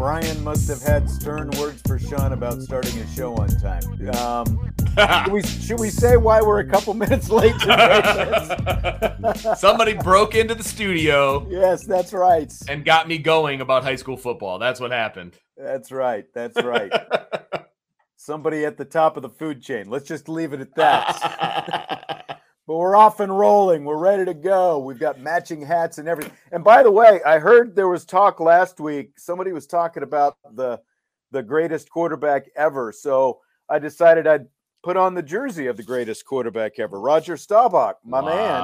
Brian must have had stern words for Sean about starting his show on time. Um, should, we, should we say why we're a couple minutes late? Somebody broke into the studio yes, that's right. and got me going about high school football. That's what happened. That's right. That's right. Somebody at the top of the food chain. Let's just leave it at that. But we're off and rolling. We're ready to go. We've got matching hats and everything. And by the way, I heard there was talk last week. Somebody was talking about the the greatest quarterback ever. So I decided I'd put on the jersey of the greatest quarterback ever, Roger Staubach, my man,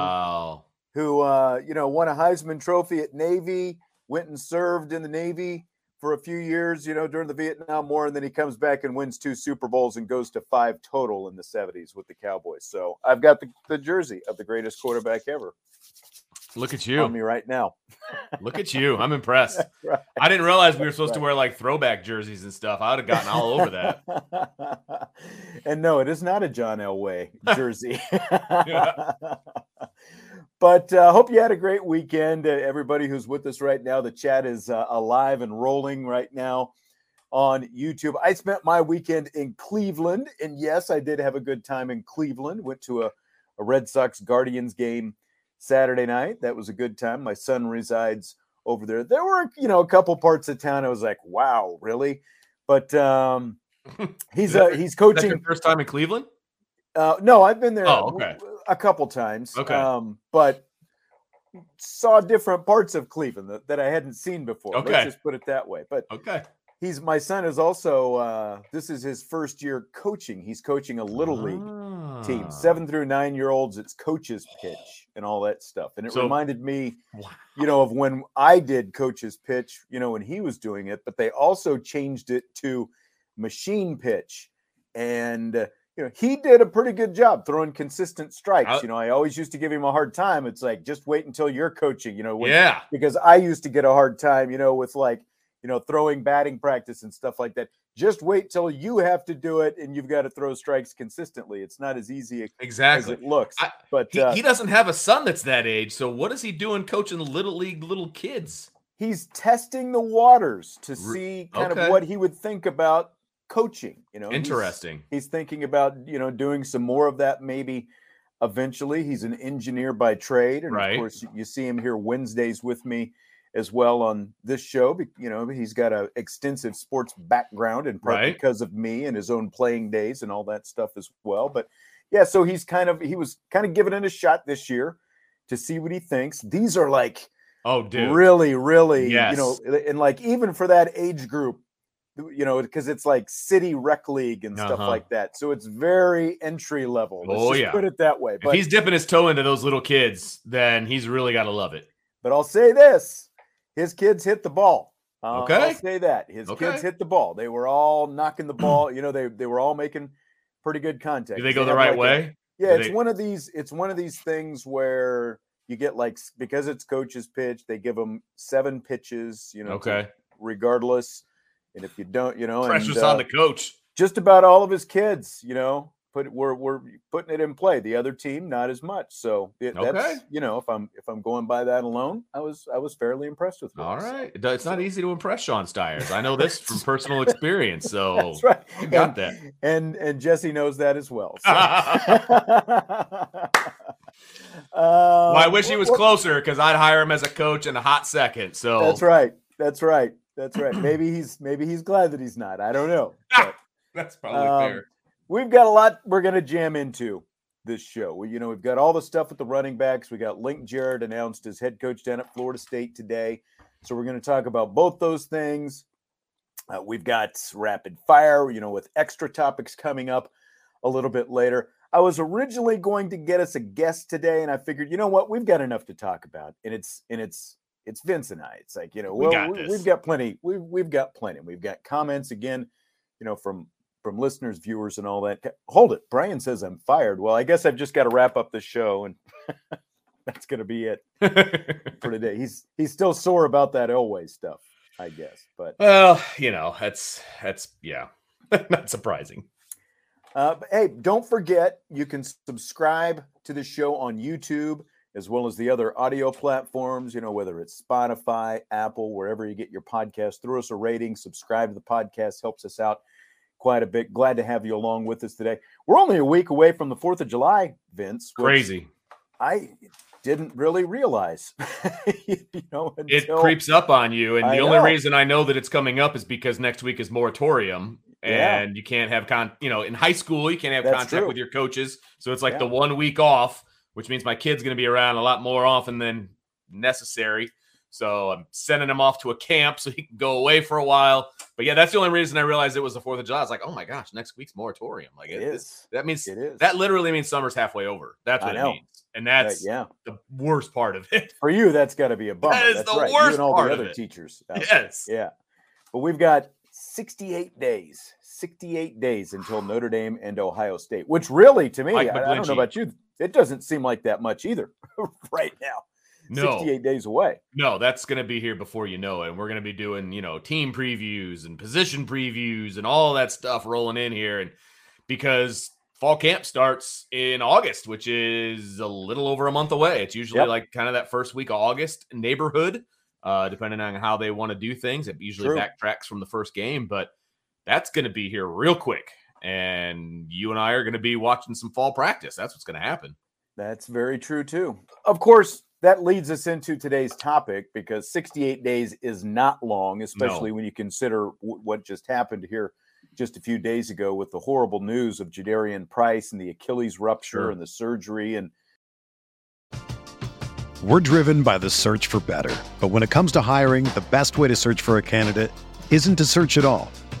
who uh, you know won a Heisman Trophy at Navy, went and served in the Navy for a few years, you know, during the Vietnam War, and then he comes back and wins two Super Bowls and goes to five total in the 70s with the Cowboys. So I've got the, the jersey of the greatest quarterback ever Look at on me you. right now. Look at you. I'm impressed. Right. I didn't realize we were supposed to wear like throwback jerseys and stuff. I would have gotten all over that. and no, it is not a John Elway jersey. but uh, hope you had a great weekend. Uh, everybody who's with us right now, the chat is uh, alive and rolling right now on YouTube. I spent my weekend in Cleveland, and yes, I did have a good time in Cleveland. Went to a, a Red Sox Guardians game Saturday night. That was a good time. My son resides over there. There were, you know, a couple parts of town. I was like, wow, really? But um, he's that uh, he's Is that coaching. your first time in Cleveland? Uh, no, I've been there Oh, okay. A couple times. Okay. Um, but saw different parts of Cleveland that, that I hadn't seen before. Okay. Let's just put it that way. But Okay. he's my son is also uh, this is his first year coaching. He's coaching a little league team, Ah. seven through nine year olds. It's coaches pitch and all that stuff. And it So- reminded me, Wow. you know, of when I did coach's pitch, you know, when he was doing it. But they also changed it to machine pitch, and uh, you know, he did a pretty good job throwing consistent strikes. I- you know, I always used to give him a hard time. It's like just wait until you're coaching. You know, when, Yeah. because I used to get a hard time, you know, with like, you know, throwing batting practice and stuff like that. Just wait till you have to do it and you've got to throw strikes consistently. It's not as easy exactly. as it looks. I- but He, uh, he doesn't have a son that's that age. So what is he doing coaching little league little kids? he's testing the waters to see kind okay. of what he would think about coaching. You know, Interesting. He's, thinking about, you know, doing some more of that maybe eventually. He's an engineer by trade. And Right. of course, you see him here Wednesdays with me as well on this show. You know, he's got an extensive sports background part Right. because of me and his own playing days and all that stuff as well. But yeah, so he's kind of he was kind of giving it a shot this year to see what he thinks. These are like Oh, dude. really, really, you know, and like even for that age group, you know, because it's like city rec league and stuff Uh-huh. like that. So it's very entry level. Let's Oh, yeah. put it that way. If But he's dipping his toe into those little kids, then he's really got to love it. but I'll say this: his kids hit the ball. Uh, I'll say that his Okay. kids hit the ball. They were all knocking the ball. you know, they they were all making pretty good contact. Do they go the right like a- way? Yeah, Do it's they- one of these. It's one of these things where you get like because it's coach's pitch, they give them seven pitches. You know, to- Okay. regardless. And if you don't, you know, and, Pressure's uh, on the coach. just about all of his kids, you know, put we're we're putting it in play. The other team not as much. So it, that's Okay. you know if I'm if I'm going by that alone, I was I was fairly impressed with. All. It does- It's not easy to impress Sean Stires. I know this from personal experience. So That's right. you got and, that. And and Jesse knows that as well. so. Well, I wish he was closer because I'd hire him as a coach in a hot second. So That's right. That's right. That's right. Maybe he's maybe he's glad that he's not. I don't know. But that's probably Um, fair. we've got a lot we're going to jam into this show. We, you know, we've got all the stuff with the running backs. We got Link Jarrett announced as head coach down at Florida State today. So we're going to talk about both those things. Uh, we've got rapid fire, you know, with extra topics coming up a little bit later. I was originally going to get us a guest today, and I figured, you know what, we've got enough to talk about, and it's and it's it's Vince and I. It's like you know, We well, got we, we've got plenty. We've we've got plenty. We've got comments again, you know, from from listeners, viewers, and all that. Hold it, Brian says I'm fired. Well, I guess I've just got to wrap up the show, and that's going to be it for today. He's he's still sore about that Elway stuff, I guess, but well, you know, that's that's yeah, not surprising. Uh, but hey, don't forget you can subscribe to the show on YouTube as well as the other audio platforms. You know, whether it's Spotify, Apple, wherever you get your podcast. Throw us a rating, subscribe to the podcast, helps us out quite a bit. Glad to have you along with us today. We're only a week away from the Fourth of July, Vince. Crazy. I didn't really realize. you know, It creeps up on you, and I the only know. reason I know that it's coming up is because next week is moratorium, Yeah. and you can't have con. You know, in high school, you can't have That's contact true. with your coaches, so it's like Yeah. the one week off, which means my kid's going to be around a lot more often than necessary. So I'm sending him off to a camp so he can go away for a while. But yeah, that's the only reason I realized it was the Fourth of July. I was like, oh my gosh, next week's moratorium. Like It it- is. That means It is. that literally means summer's halfway over. That's what it means, and Uh, that's yeah. the worst part of it. For you, that's got to be a bummer. is that's the right. you and all part the of other it. teachers. there. yes. Yeah. But we've got 68 days, 68 days until Notre Dame and Ohio State, which really, to me, I, I don't know about you, it doesn't seem like that much either right now. No, 68 days away. no, that's going to be here before you know it. And we're going to be doing, you know, team previews and position previews and all that stuff rolling in here. And because fall camp starts in August, which is a little over a month away. It's usually Yep. like kind of that first week of August neighborhood, uh, depending on how they want to do things. It usually True. backtracks from the first game, but that's going to be here real quick. And you and I are going to be watching some fall practice. That's what's going to happen. That's very true, too. Of course, that leads us into today's topic because 68 days is not long, especially when you consider w- what just happened here just a few days ago with the horrible news of Jadarian Price and the Achilles rupture Sure. and the surgery. And We're driven by the search for better. But when it comes to hiring, the best way to search for a candidate isn't to search at all.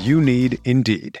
You need Indeed.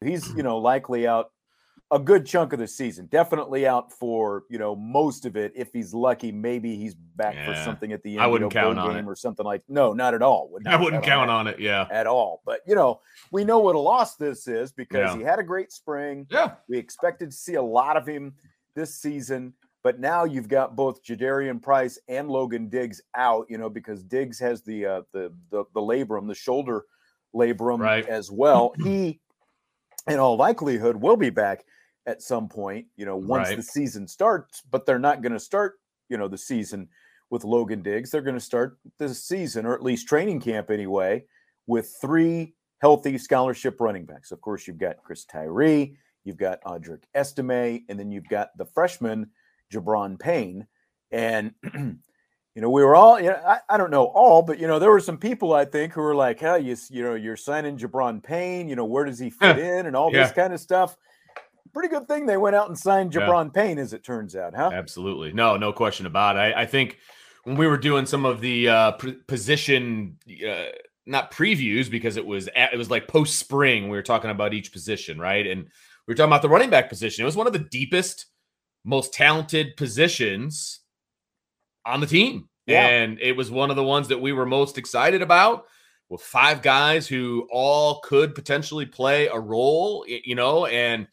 He's, you know, likely out a good chunk of the season. Definitely out for you know most of it. If he's lucky, maybe he's back yeah. for something at the end. I wouldn't you know, count on it or something like. No, not at all. Wouldn't I wouldn't count on, on it. Yeah, at all. But you know, we know what a loss this is because yeah. he had a great spring. Yeah, we expected to see a lot of him this season. But now you've got both Jadarian Price and Logan Diggs out, you know, because Diggs has the uh, the the, the labrum, the shoulder labrum right. as well. he, in all likelihood, will be back at some point, you know, once right. the season starts, but they're not going to start, you know, the season with Logan Diggs. They're going to start the season, or at least training camp anyway, with three healthy scholarship running backs. Of course, you've got Chris Tyree, you've got Audric Estime, and then you've got the freshman Gi'Bran Payne. And you know, we were all, you know, I, I don't know all, but you know, there were some people I think who were like, "Hey, you, you know, you're signing Gi'Bran Payne. You know, where does he fit in, and all yeah. this kind of stuff." pretty good thing they went out and signed Gi'Bran yeah. Payne, as it turns out, huh? Absolutely. No, no question about it. I, I think when we were doing some of the uh, position, uh, not previews because it was at, it was like post spring. We were talking about each position, right? And we were talking about the running back position. It was one of the deepest, most talented positions on the team, yeah. and it was one of the ones that we were most excited about. With five guys who all could potentially play a role, you know, and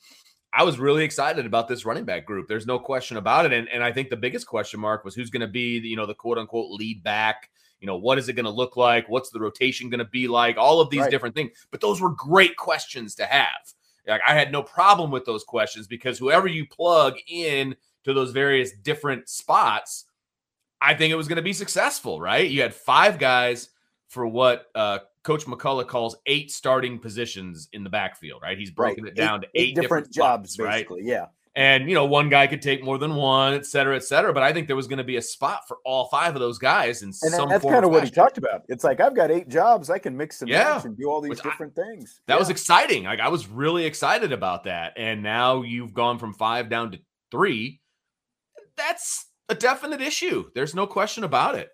I was really excited about this running back group. There's no question about it. And, and I think the biggest question mark was who's going to be, the, you know, the quote unquote lead back. You know, what is it going to look like? What's the rotation going to be like? All of these right. different things. But those were great questions to have. Like I had no problem with those questions because whoever you plug in to those various different spots, I think it was going to be successful, right? You had five guys for what uh, Coach McCullough calls eight starting positions in the backfield, right? He's broken right. it down eight, to eight, eight different, different, jobs, spots, basically. Right? Yeah. And you know, one guy could take more than one, et cetera, et cetera. But I think there was going to be a spot for all five of those guys in and some. That's kind of what he talked about. It's like I've got eight jobs, I can mix and yeah. match and do all these Which different I, things. That yeah. was exciting. Like I was really excited about that. And now you've gone from five down to three. That's a definite issue. There's no question about it.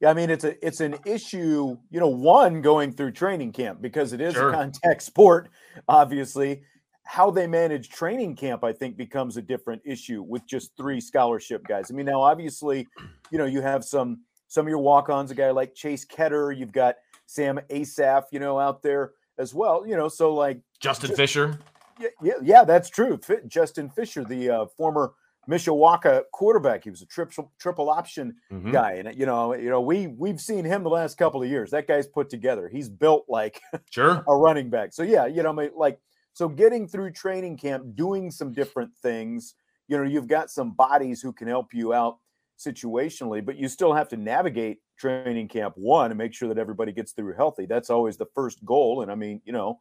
Yeah, I mean it's a it's an issue, you know, one going through training camp because it is sure. a contact sport, obviously. How they manage training camp, I think, becomes a different issue with just three scholarship guys. I mean, now obviously, you know, you have some some of your walk-ons, a guy like Chase Ketter, you've got Sam Asaf, you know, out there as well. You know, so like Justin just, Fisher. Yeah, yeah, yeah, that's true. Justin Fisher, the uh, former Mishawaka quarterback. He was a triple triple option mm-hmm. guy, and you know, you know, we we've seen him the last couple of years. That guy's put together. He's built like sure a running back. So yeah, you know, like so getting through training camp, doing some different things. You know, you've got some bodies who can help you out situationally, but you still have to navigate training camp one and make sure that everybody gets through healthy. That's always the first goal. And I mean, you know,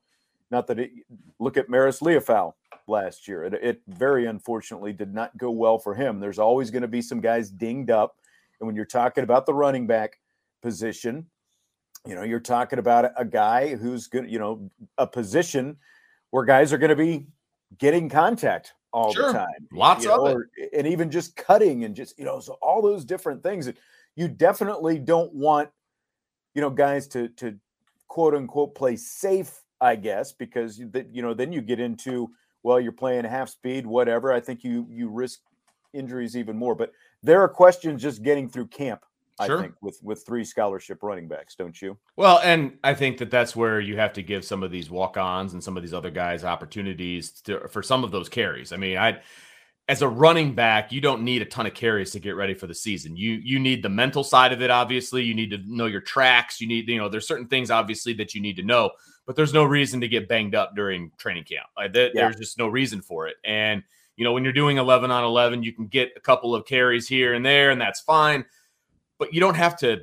not that it, look at Marist Liufau last year. It, it very unfortunately did not go well for him. There's always going to be some guys dinged up. And when you're talking about the running back position, you know, you're talking about a guy who's good, you know, a position where guys are going to be getting contact all sure. the time. Lots of know, it. Or, and even just cutting and just, you know, so all those different things that you definitely don't want, you know, guys to to quote unquote play safe, I guess, because you, you know, then you get into well, you're playing half speed, whatever. I think you you risk injuries even more. But there are questions just getting through camp. I sure. think with with three scholarship running backs, don't you? Well, and I think that that's where you have to give some of these walk-ons and some of these other guys opportunities to, for some of those carries. I mean, I as a running back, you don't need a ton of carries to get ready for the season. You you need the mental side of it. Obviously, you need to know your tracks. You need you know there's certain things obviously that you need to know but there's no reason to get banged up during training camp. Like yeah. There's just no reason for it. And, you know, when you're doing 11 on 11, you can get a couple of carries here and there, and that's fine. But you don't have to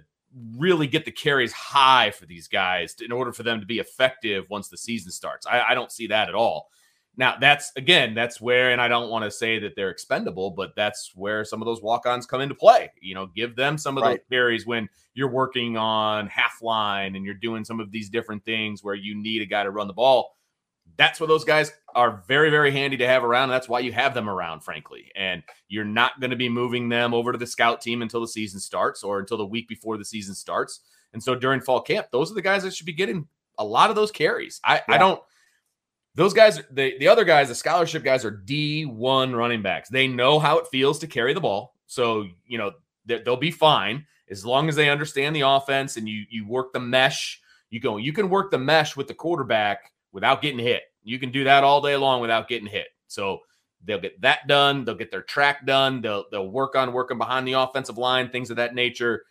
really get the carries high for these guys in order for them to be effective once the season starts. I, I don't see that at all. Now, that's again, that's where, and I don't want to say that they're expendable, but that's where some of those walk ons come into play. You know, give them some of right. those carries when you're working on half line and you're doing some of these different things where you need a guy to run the ball. That's where those guys are very, very handy to have around. And that's why you have them around, frankly. And you're not going to be moving them over to the scout team until the season starts or until the week before the season starts. And so during fall camp, those are the guys that should be getting a lot of those carries. I, yeah. I don't those guys, the, the other guys, the scholarship guys are D1 running backs. They know how it feels to carry the ball. So, you know, they'll be fine as long as they understand the offense and you you work the mesh. You go, you can work the mesh with the quarterback without getting hit. You can do that all day long without getting hit. So they'll get that done. They'll get their track done. They'll they'll work on working behind the offensive line, things of that nature.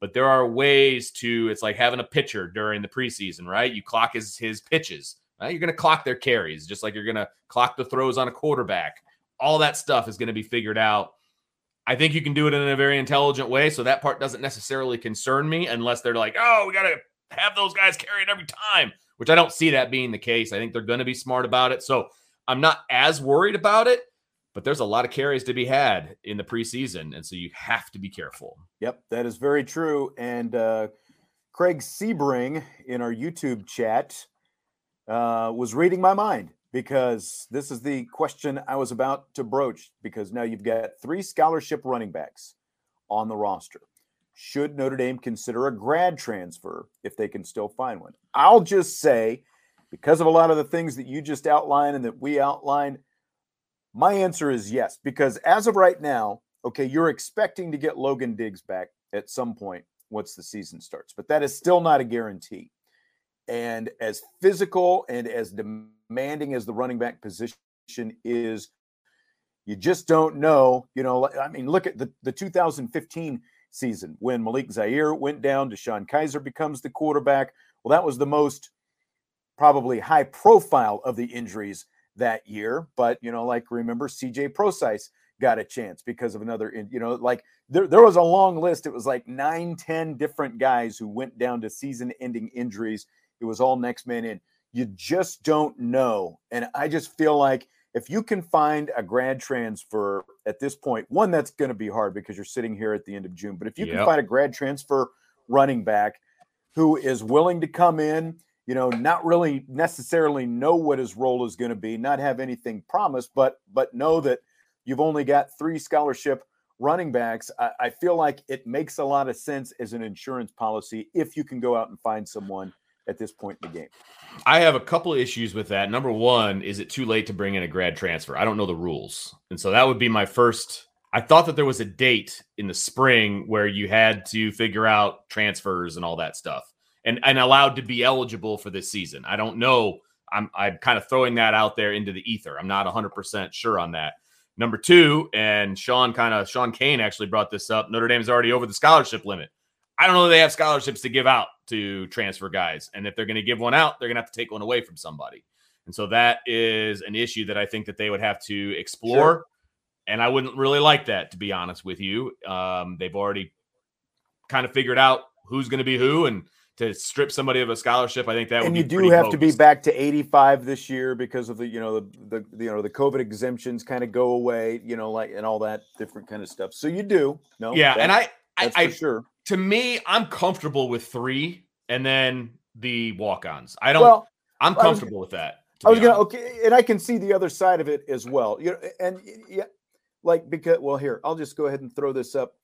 But there are ways to. It's like having a pitcher during the preseason, right? You clock his his pitches. Right? You're going to clock their carries, just like you're going to clock the throws on a quarterback. All that stuff is going to be figured out. I think you can do it in a very intelligent way. So that part doesn't necessarily concern me unless they're like, oh, we got to have those guys carry it every time, which I don't see that being the case. I think they're going to be smart about it. So I'm not as worried about it, but there's a lot of carries to be had in the preseason. And so you have to be careful. Yep, that is very true. And uh, Craig Sebring in our YouTube chat uh, was reading my mind because this is the question I was about to broach. Because now you've got three scholarship running backs on the roster. Should Notre Dame consider a grad transfer if they can still find one? I'll just say, because of a lot of the things that you just outlined and that we outlined, my answer is yes. Because as of right now, okay, you're expecting to get Logan Diggs back at some point once the season starts, but that is still not a guarantee. And as physical and as demanding as the running back position is, you just don't know. You know, I mean, look at the, the 2015 season when Malik Zaire went down, DeShone Kizer becomes the quarterback. Well, that was the most probably high profile of the injuries that year. But, you know, like remember CJ Prosise got a chance because of another, you know, like there, there was a long list. It was like nine, ten different guys who went down to season ending injuries it was all next man in. You just don't know. And I just feel like if you can find a grad transfer at this point, one that's going to be hard because you're sitting here at the end of June, but if you yep. can find a grad transfer running back who is willing to come in, you know, not really necessarily know what his role is going to be, not have anything promised, but but know that you've only got three scholarship running backs. I, I feel like it makes a lot of sense as an insurance policy if you can go out and find someone at this point in the game. I have a couple of issues with that. Number one, is it too late to bring in a grad transfer? I don't know the rules. And so that would be my first. I thought that there was a date in the spring where you had to figure out transfers and all that stuff and, and allowed to be eligible for this season. I don't know. I'm, I'm kind of throwing that out there into the ether. I'm not 100% sure on that. Number two, and Sean kind of, Sean Kane actually brought this up. Notre Dame's already over the scholarship limit. I don't know they have scholarships to give out to transfer guys. And if they're going to give one out, they're going to have to take one away from somebody. And so that is an issue that I think that they would have to explore. Sure. And I wouldn't really like that, to be honest with you. Um, they've already kind of figured out who's going to be who, and to strip somebody of a scholarship, I think that. And you do have to be back to 85 this year because of the you know the, the you know the COVID exemptions kind of go away, you know, like and all that different kind of stuff. So you do, no, yeah, and I, I, I sure to me, I'm comfortable with three and then the walk-ons. I don't. Well, I'm comfortable was, with that. I was gonna okay, and I can see the other side of it as well. You know, and yeah, like because well, here I'll just go ahead and throw this up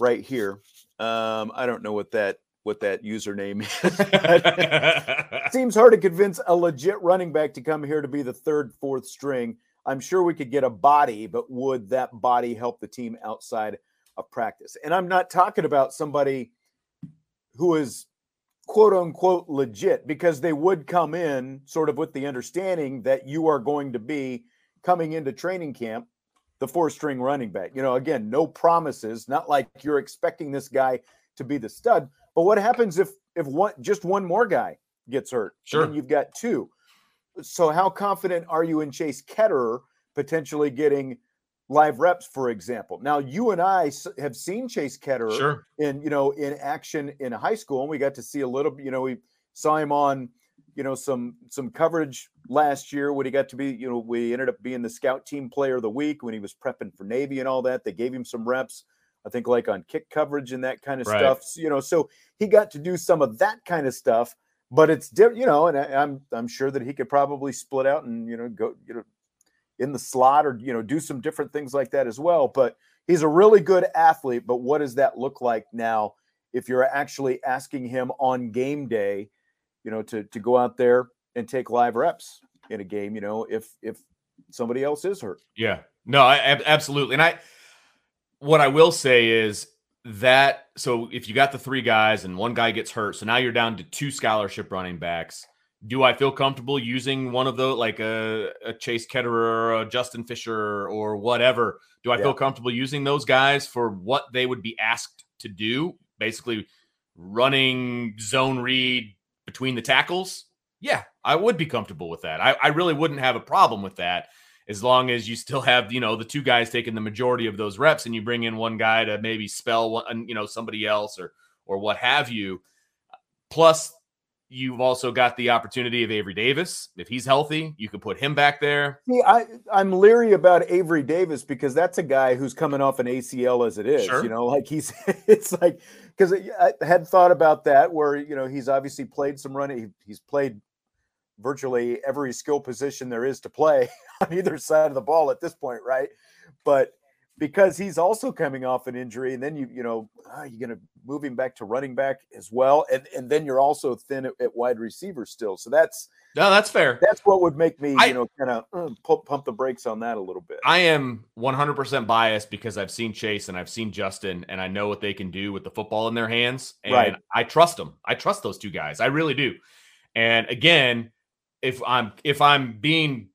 right here. Um, I don't know what that what that username is. Seems hard to convince a legit running back to come here to be the third, fourth string. I'm sure we could get a body, but would that body help the team outside of practice. And I'm not talking about somebody who is quote unquote legit because they would come in sort of with the understanding that you are going to be coming into training camp the four string running back. You know, again, no promises, not like you're expecting this guy to be the stud. But what happens if if one just one more guy gets hurt? Sure. And you've got two. So how confident are you in Chase Ketterer potentially getting live reps, for example. Now, you and I have seen Chase Ketterer sure. in you know in action in high school, and we got to see a little. You know, we saw him on you know some some coverage last year when he got to be. You know, we ended up being the scout team player of the week when he was prepping for Navy and all that. They gave him some reps. I think like on kick coverage and that kind of right. stuff. You know, so he got to do some of that kind of stuff. But it's different, you know, and I, I'm I'm sure that he could probably split out and you know go you know in the slot or you know do some different things like that as well but he's a really good athlete but what does that look like now if you're actually asking him on game day you know to to go out there and take live reps in a game, you know, if if somebody else is hurt. Yeah. No, I, absolutely. And I what I will say is that so if you got the three guys and one guy gets hurt, so now you're down to two scholarship running backs. Do I feel comfortable using one of those, like a, a Chase Ketterer or a Justin Fisher or whatever? Do I yeah. feel comfortable using those guys for what they would be asked to do? Basically, running zone read between the tackles. Yeah, I would be comfortable with that. I, I really wouldn't have a problem with that as long as you still have you know the two guys taking the majority of those reps and you bring in one guy to maybe spell one you know somebody else or or what have you plus you've also got the opportunity of Avery Davis if he's healthy you could put him back there See, I, I'm leery about Avery Davis because that's a guy who's coming off an ACL as it is sure. you know like he's it's like because I had thought about that where you know he's obviously played some running he's played virtually every skill position there is to play on either side of the ball at this point, right? But because he's also coming off an injury, and then you you know ah, you're going to move him back to running back as well, and and then you're also thin at, at wide receiver still. So that's no, that's fair. That's what would make me I, you know kind of uh, pump, pump the brakes on that a little bit. I am 100% biased because I've seen Chase and I've seen Justin, and I know what they can do with the football in their hands, and right. I trust them. I trust those two guys. I really do. And again, if I'm if I'm being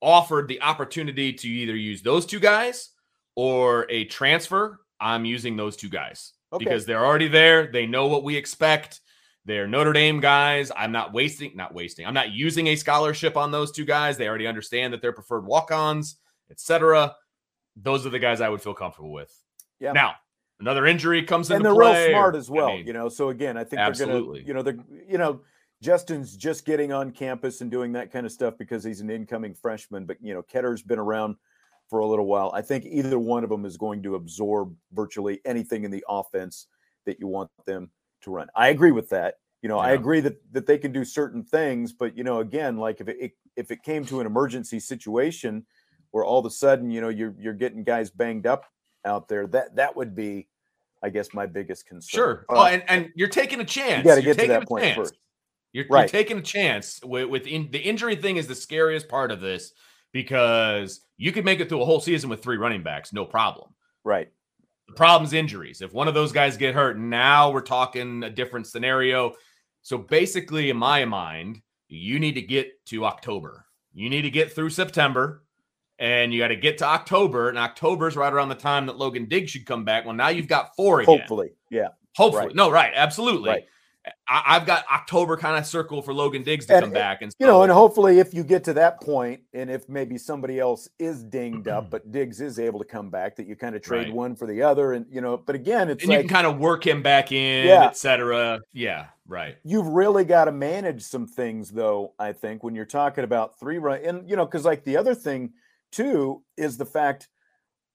offered the opportunity to either use those two guys or a transfer, I'm using those two guys okay. because they're already there. They know what we expect. They're Notre Dame guys. I'm not wasting, not wasting. I'm not using a scholarship on those two guys. They already understand that they're preferred walk-ons, etc. Those are the guys I would feel comfortable with. Yeah. Now, another injury comes in, and they're play, real smart as well. I mean, you know, so again, I think absolutely. they're gonna, you know, they're, you know Justin's just getting on campus and doing that kind of stuff because he's an incoming freshman. But you know, Ketter's been around for a little while. I think either one of them is going to absorb virtually anything in the offense that you want them to run. I agree with that. You know, yeah. I agree that that they can do certain things, but you know, again, like if it if it came to an emergency situation where all of a sudden, you know, you're you're getting guys banged up out there, that that would be, I guess, my biggest concern. Sure. Uh, oh, and, and you're taking a chance. You got to get to that point chance. first. You're, right. you're taking a chance with, with in, the injury thing is the scariest part of this because you could make it through a whole season with three running backs, no problem. Right. The problem's injuries. If one of those guys get hurt, now we're talking a different scenario. So basically, in my mind, you need to get to October. You need to get through September and you got to get to October. And October's right around the time that Logan Diggs should come back. Well, now you've got four again. Hopefully. Yeah. Hopefully. Right. No, right. Absolutely. Right. I, have got October kind of circle for Logan Diggs to and, come back, and you know, and hopefully, if you get to that point, and if maybe somebody else is dinged up, but Diggs is able to come back, that you kind of trade right. one for the other, and you know, but again, it's and like, you can kind of work him back in, yeah. etc. Yeah, right. You've really got to manage some things, though. I think when you're talking about three run, and you know, because like the other thing too is the fact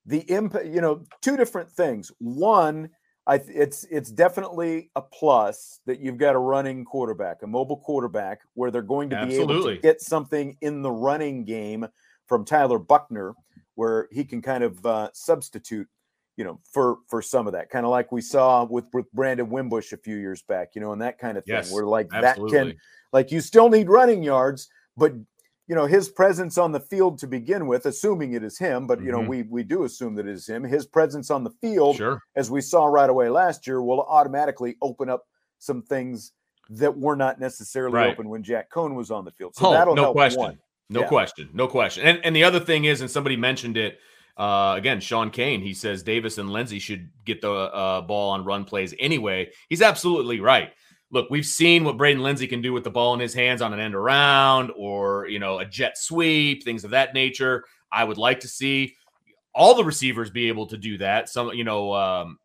the impact. You know, two different things. One I it's it's definitely a plus that you've got a running quarterback, a mobile quarterback, where they're going to be able to get something in the running game from Tyler Buchner, where he can kind of uh, substitute, you know, for for some of that, kind of like we saw with with Brandon Wimbush a few years back, you know, and that kind of thing, yes, where like absolutely. that can, like you still need running yards, but you know his presence on the field to begin with assuming it is him but you know mm-hmm. we we do assume that it is him his presence on the field sure. as we saw right away last year will automatically open up some things that were not necessarily right. open when Jack Coan was on the field so oh, that'll no help question one. no yeah. question no question and and the other thing is and somebody mentioned it uh, again, Sean Kane, he says Davis and Lenzy should get the uh, ball on run plays anyway. He's absolutely right look, we've seen what Braden Lenzy can do with the ball in his hands on an end around or, you know, a jet sweep, things of that nature. I would like to see all the receivers be able to do that. Some, you know, um,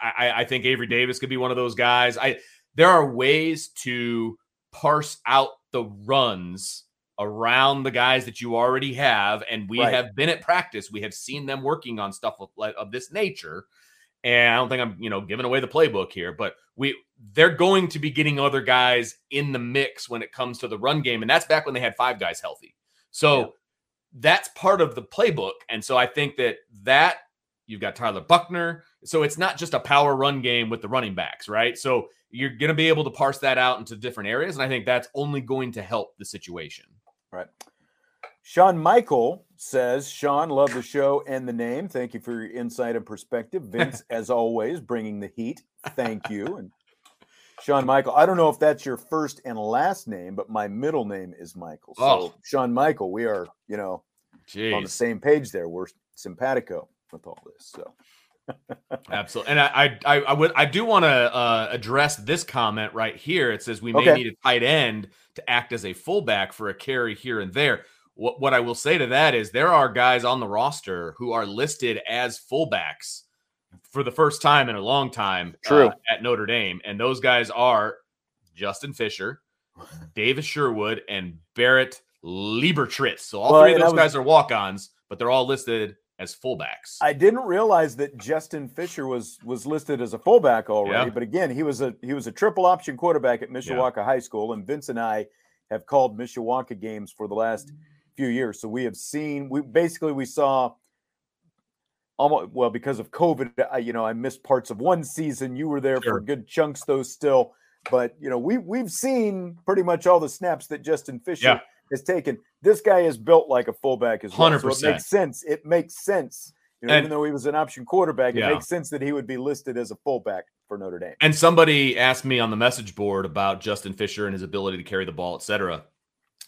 I, I think Avery Davis could be one of those guys. I there are ways to parse out the runs around the guys that you already have, and we right. have been at practice. We have seen them working on stuff of, of this nature. And I don't think I'm, you know, giving away the playbook here, but we they're going to be getting other guys in the mix when it comes to the run game. And that's back when they had five guys healthy. So yeah. that's part of the playbook. And so I think that that you've got Tyler Buchner. So it's not just a power run game with the running backs, right? So you're going to be able to parse that out into different areas. And I think that's only going to help the situation. Right. Sean Michael says, Sean, love the show and the name. Thank you for your insight and perspective. Vince, as always, bringing the heat. Thank you. And Sean Michael, I don't know if that's your first and last name, but my middle name is Michael. So, Oh. Sean Michael, we are, you know, on the same page there. We're simpatico with all this. So, Absolutely. And I, I, I, I would, I do want to uh, address this comment right here. It says we may Okay. need a tight end to act as a fullback for a carry here and there. What, what I will say to that is there are guys on the roster who are listed as fullbacks for the first time in a long time uh, True. at Notre Dame. And those guys are Justin Fisher, Davis Sherwood, and Barrett Liebertritz. So all Well, three of those was- guys are walk-ons, but they're all listed as fullbacks. I didn't realize that Justin Fisher was was listed as a fullback already. Yeah. But again, he was a he was a triple option quarterback at Mishawaka High School, and Vince and I have called Mishawaka games for the last few years. So we have seen we basically we saw almost well because of COVID. I, you know, I missed parts of one season. You were there Sure. for good chunks, though. Still, but you know, we we've seen pretty much all the snaps that Justin Fisher Yeah. has taken. This guy is built like a fullback as well. So it 100%. makes sense. It makes sense. You know, And- even though he was an option quarterback, it makes sense that he would be listed as a fullback for Notre Dame. And somebody asked me on the message board about Justin Fisher and his ability to carry the ball, et cetera.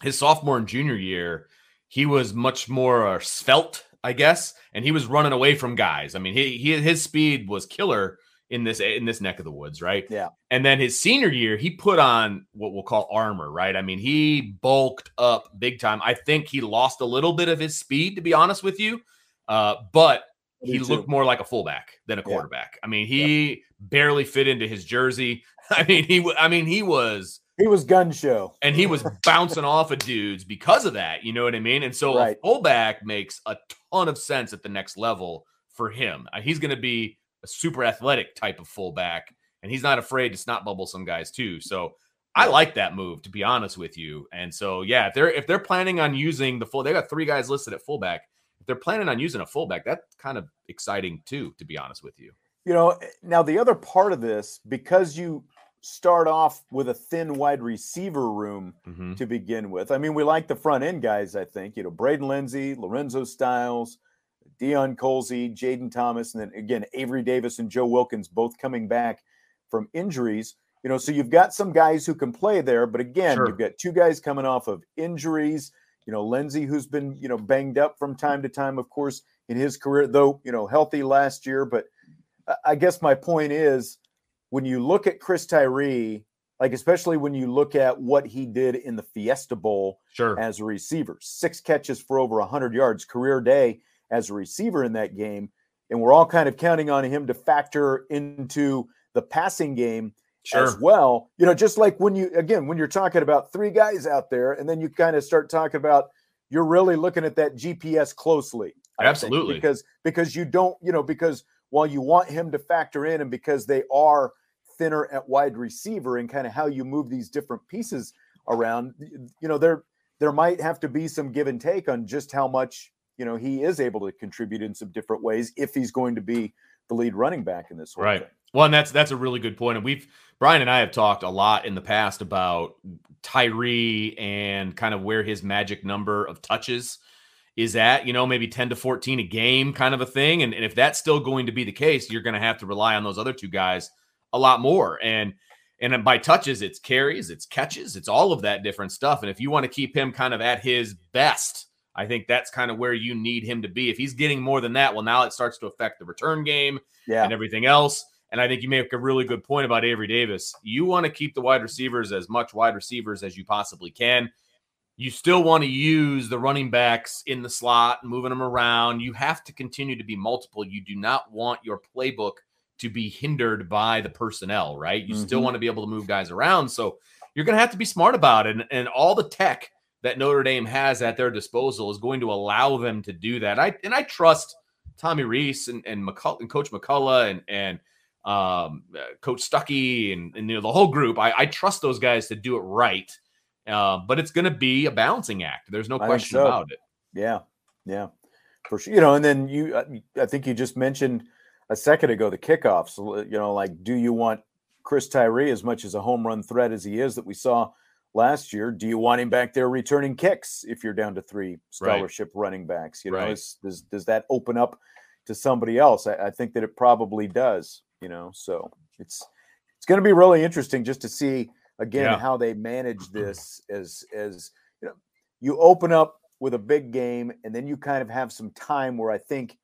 His sophomore and junior year, he was much more uh, svelte, I guess, and he was running away from guys. I mean, he, he his speed was killer in this in this neck of the woods, right? Yeah. And then his senior year, he put on what we'll call armor, right? I mean, he bulked up big time. I think he lost a little bit of his speed, to be honest with you, uh, but Me he too. looked more like a fullback than a Yeah. quarterback. I mean, he barely fit into his jersey. I mean, he I mean, he was He was gun show. and he was bouncing off of dudes because of that, you know what I mean? And so Right. a fullback makes a ton of sense at the next level for him. Uh, He's going to be a super athletic type of fullback and he's not afraid to snot bubble some guys too. So I like that move to be honest with you. And so yeah, if they're if they're planning on using the full they got three guys listed at fullback. If they're planning on using a fullback, that's kind of exciting too, to be honest with you. You know, eh, now the other part of this, because you start off with a thin wide receiver room Mhm. to begin with. I mean, we like the front end guys, I think. You know, Braden Lenzy, Lorenzo Styles, Deion Colzie, Jayden Thomas, and then again, Avery Davis and Joe Wilkins both coming back from injuries. You know, so you've got some guys who can play there, but again, Sure. you've got two guys coming off of injuries. You know, Lindsay, who's been, you know, banged up from time to time, of course, in his career, though, you know, healthy last year. But I guess my point is when you look at Chris Tyree, like especially when you look at what he did in the Fiesta Bowl Sure. as a receiver, six catches for over 100 yards, career day as a receiver in that game. And we're all kind of counting on him to factor into the passing game Sure. as well. You know, just like when you, again, when you're talking about three guys out there, and then you kind of start talking about you're really looking at that GPS closely. I think, Absolutely. because because you don't, you know, because while you want him to factor in and because they are thinner at wide receiver and kind of how you move these different pieces around, you know, there there might have to be some give and take on just how much, you know, he is able to contribute in some different ways if he's going to be the lead running back in this Right. thing. Well, and that's that's a really good point. And we've Brian and I have talked a lot in the past about Tyree and kind of where his magic number of touches is at, you know, maybe 10 to 14 a game kind of a thing. And, and if that's still going to be the case, you're going to have to rely on those other two guys a lot more. And and by touches, it's carries, it's catches, it's all of that different stuff. And if you want to keep him kind of at his best, I think that's kind of where you need him to be. If he's getting more than that, well, now it starts to affect the return game Yeah. and everything else. And I think you make a really good point about Avery Davis. You want to keep the wide receivers as much wide receivers as you possibly can. You still want to use the running backs in the slot, moving them around. You have to continue to be multiple. You do not want your playbook to be hindered by the personnel, right? You still Mhm. want to be able to move guys around. So you're going to have to be smart about it. And, and all the tech that Notre Dame has at their disposal is going to allow them to do that. I and I trust Tommy Rees and and, McCull- and Coach McCullough and and um, uh, Coach Stuckey and, and you know the whole group. I, I trust those guys to do it right. Uh, but it's going to be a balancing act. There's no question so. about it. Yeah, yeah, for sure. You know, and then you, I- I think you just mentioned a second ago the kickoffs. You know, like, do you want Chris Tyree as much as a home run threat as he is that we saw last year. Do you want him back there returning kicks if you're down to three scholarship right. running backs? You know, right. is, does does that open up to somebody else? I, I think that it probably does. You know, so it's it's going to be really interesting just to see again yeah. how they manage this as as you know you open up with a big game and then you kind of have some time where I think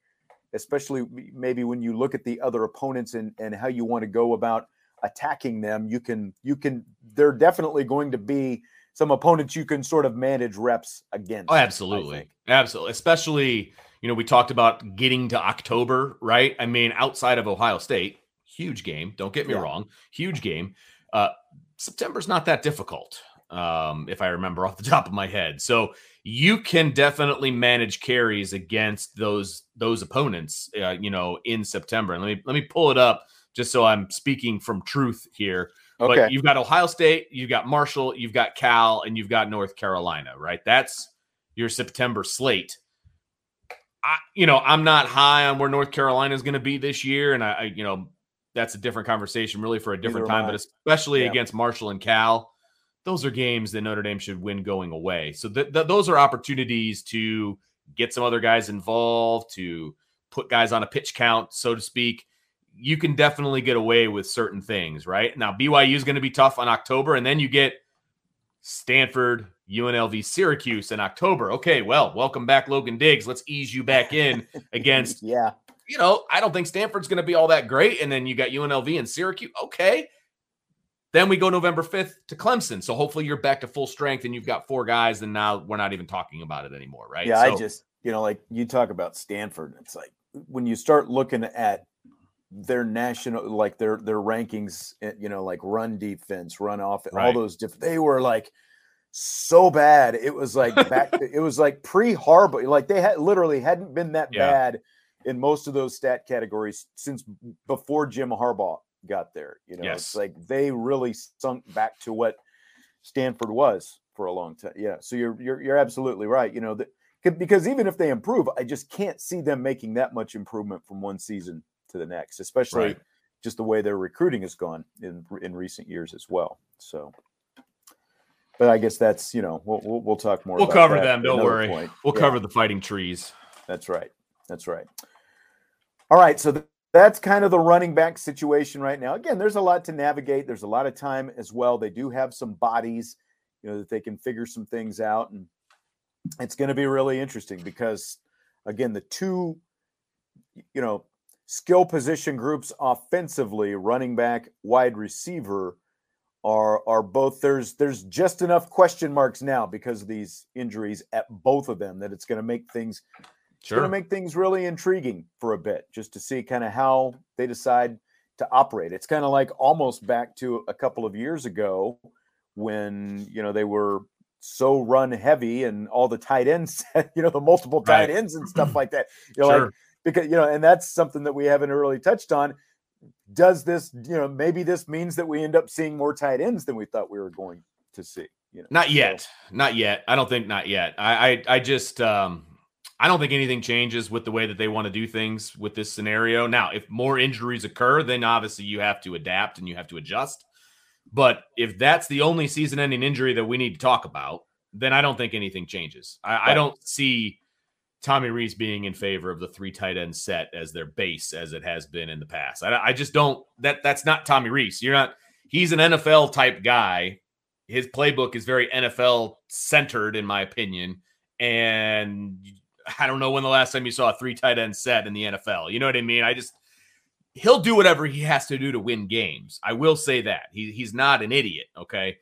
especially maybe when you look at the other opponents and, and how you want to go about attacking them you can you can they're definitely going to be some opponents you can sort of manage reps against oh absolutely. absolutely. Especially you know we talked about getting to october right? I mean outside of ohio state huge game don't get me yeah. wrong huge game. Uh september's not that difficult um if i remember off the top of my head so you can definitely manage carries against those those opponents uh, you know in september and let me let me pull it up just so I'm speaking from truth here. Okay. But you've got Ohio State, you've got Marshall, you've got Cal, and you've got North Carolina, right? That's your September slate. I, you know, I'm not high on where North Carolina is going to be this year, and I, I, you know, that's a different conversation, really, for a different Neither time. But especially yeah. against Marshall and Cal, those are games that Notre Dame should win going away. So th- th- those are opportunities to get some other guys involved, to put guys on a pitch count, so to speak you can definitely get away with certain things, right? Now, BYU is going to be tough on October, and then you get Stanford, UNLV, Syracuse in October. Okay, well, welcome back, Logan Diggs. Let's ease you back in against, yeah. You know, I don't think Stanford's going to be all that great. And then you got UNLV and Syracuse. Okay. Then we go November 5th to Clemson. So hopefully you're back to full strength and you've got four guys, and now we're not even talking about it anymore, right? Yeah, so, I just, you know, like you talk about Stanford, it's like when you start looking at their national like their their rankings eh, you know like run defense run off right. all those different they were like so bad it was like back it was like pre Harbaugh like they had literally hadn't been that yeah. bad in most of those stat categories since before Jim Harbaugh got there you know yes. it's like they really sunk back to what Stanford was for a long time yeah so you're you're you're absolutely right you know that because even if they improve I just can't see them making that much improvement from one season to the next, especially right. just the way their recruiting has gone in in recent years as well. So, but I guess that's you know we'll we'll, we'll talk more. We'll cover them. Don't worry. Point. We'll yeah. cover the fighting trees. That's right. That's right. All right. So th- that's kind of the running back situation right now. Again, there's a lot to navigate. There's a lot of time as well. They do have some bodies, you know, that they can figure some things out, and it's going to be really interesting because, again, the two, you know, skill position groups offensively, running back, wide receiver, are are both there's there's just enough question marks now because of these injuries at both of them that it's going to make things sure. going to make things really intriguing for a bit just to see kind of how they decide to operate. It's kind of like almost back to a couple of years ago when you know they were so run heavy and all the tight ends, you know, the multiple tight right. ends and stuff like that. You're sure. like because you know, and that's something that we haven't really touched on. Does this, you know, maybe this means that we end up seeing more tight ends than we thought we were going to see? You know, not yet, so. not yet. I don't think not yet. I, I, I just, um, I don't think anything changes with the way that they want to do things with this scenario. Now, if more injuries occur, then obviously you have to adapt and you have to adjust. But if that's the only season ending injury that we need to talk about, then I don't think anything changes. I, right. I don't see Tommy Rees being in favor of the three tight end set as their base as it has been in the past. I, I just don't that that's not Tommy Rees. You're not he's an NFL type guy. His playbook is very NFL centered, in my opinion. And I don't know when the last time you saw a three tight end set in the NFL. You know what I mean? I just he'll do whatever he has to do to win games. I will say that. He, he's not an idiot, okay?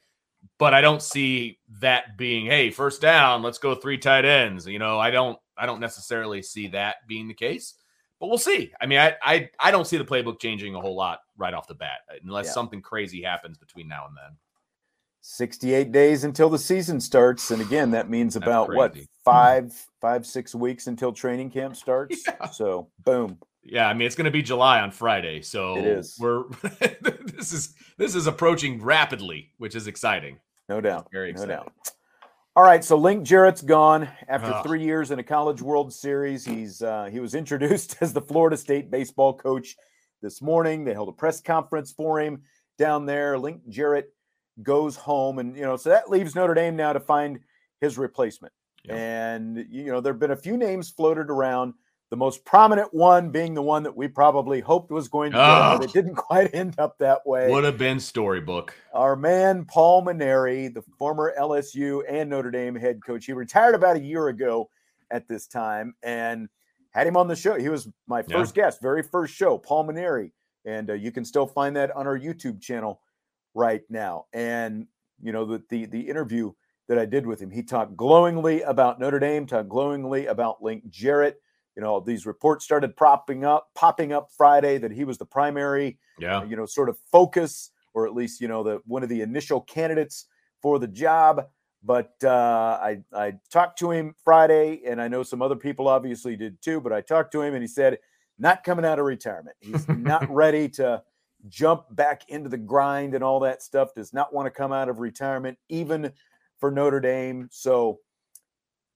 But I don't see that being, hey, first down, let's go three tight ends. You know, I don't I don't necessarily see that being the case, but we'll see. I mean, I I, I don't see the playbook changing a whole lot right off the bat unless yeah. something crazy happens between now and then. 68 days until the season starts and again that means about what five five six weeks until training camp starts yeah. so boom yeah i mean it's going to be july on friday so it is we're this is this is approaching rapidly which is exciting no doubt very exciting. no doubt all right, so Link Jarrett's gone after three years in a College World Series. He's uh, he was introduced as the Florida State baseball coach this morning. They held a press conference for him down there. Link Jarrett goes home, and you know, so that leaves Notre Dame now to find his replacement. Yeah. And you know, there have been a few names floated around. The most prominent one being the one that we probably hoped was going to Oh. but it didn't quite end up that way. Would have been storybook. Our man Paul Mainieri, the former LSU and Notre Dame head coach, he retired about a year ago at this time, and had him on the show. He was my Yeah. first guest, very first show, Paul Mainieri, and uh, you can still find that on our YouTube channel right now. And you know the the the interview that I did with him, he talked glowingly about Notre Dame, talked glowingly about Link Jarrett. You know, these reports started propping up, popping up Friday that he was the primary Yeah. you know, sort of focus, or at least you know the one of the initial candidates for the job. But uh, I I talked to him Friday, and I know some other people obviously did too. But I talked to him, and he said not coming out of retirement. He's not ready to jump back into the grind and all that stuff. Does not want to come out of retirement, even for Notre Dame. So,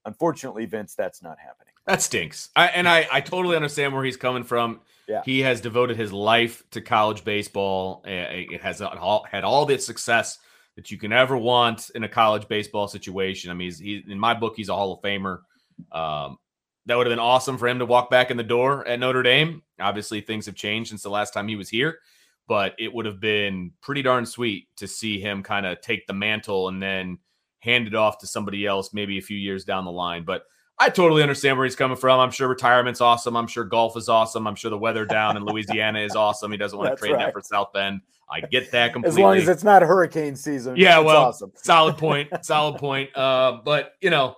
unfortunately, Vince, that's not happening. That stinks. I, and I, I totally understand where he's coming from. Yeah. He has devoted his life to college baseball. It has all, had all the success that you can ever want in a college baseball situation. I mean, he's, he, in my book, he's a Hall of Famer. Um, that would have been awesome for him to walk back in the door at Notre Dame. Obviously, things have changed since the last time he was here, but it would have been pretty darn sweet to see him kind of take the mantle and then hand it off to somebody else maybe a few years down the line. But I totally understand where he's coming from. I'm sure retirement's awesome. I'm sure golf is awesome. I'm sure the weather down in Louisiana is awesome. He doesn't want to trade right. that for South Bend. I get that completely. As long as it's not hurricane season, Yeah, it's well, awesome. solid point. Solid point. Uh, but you know,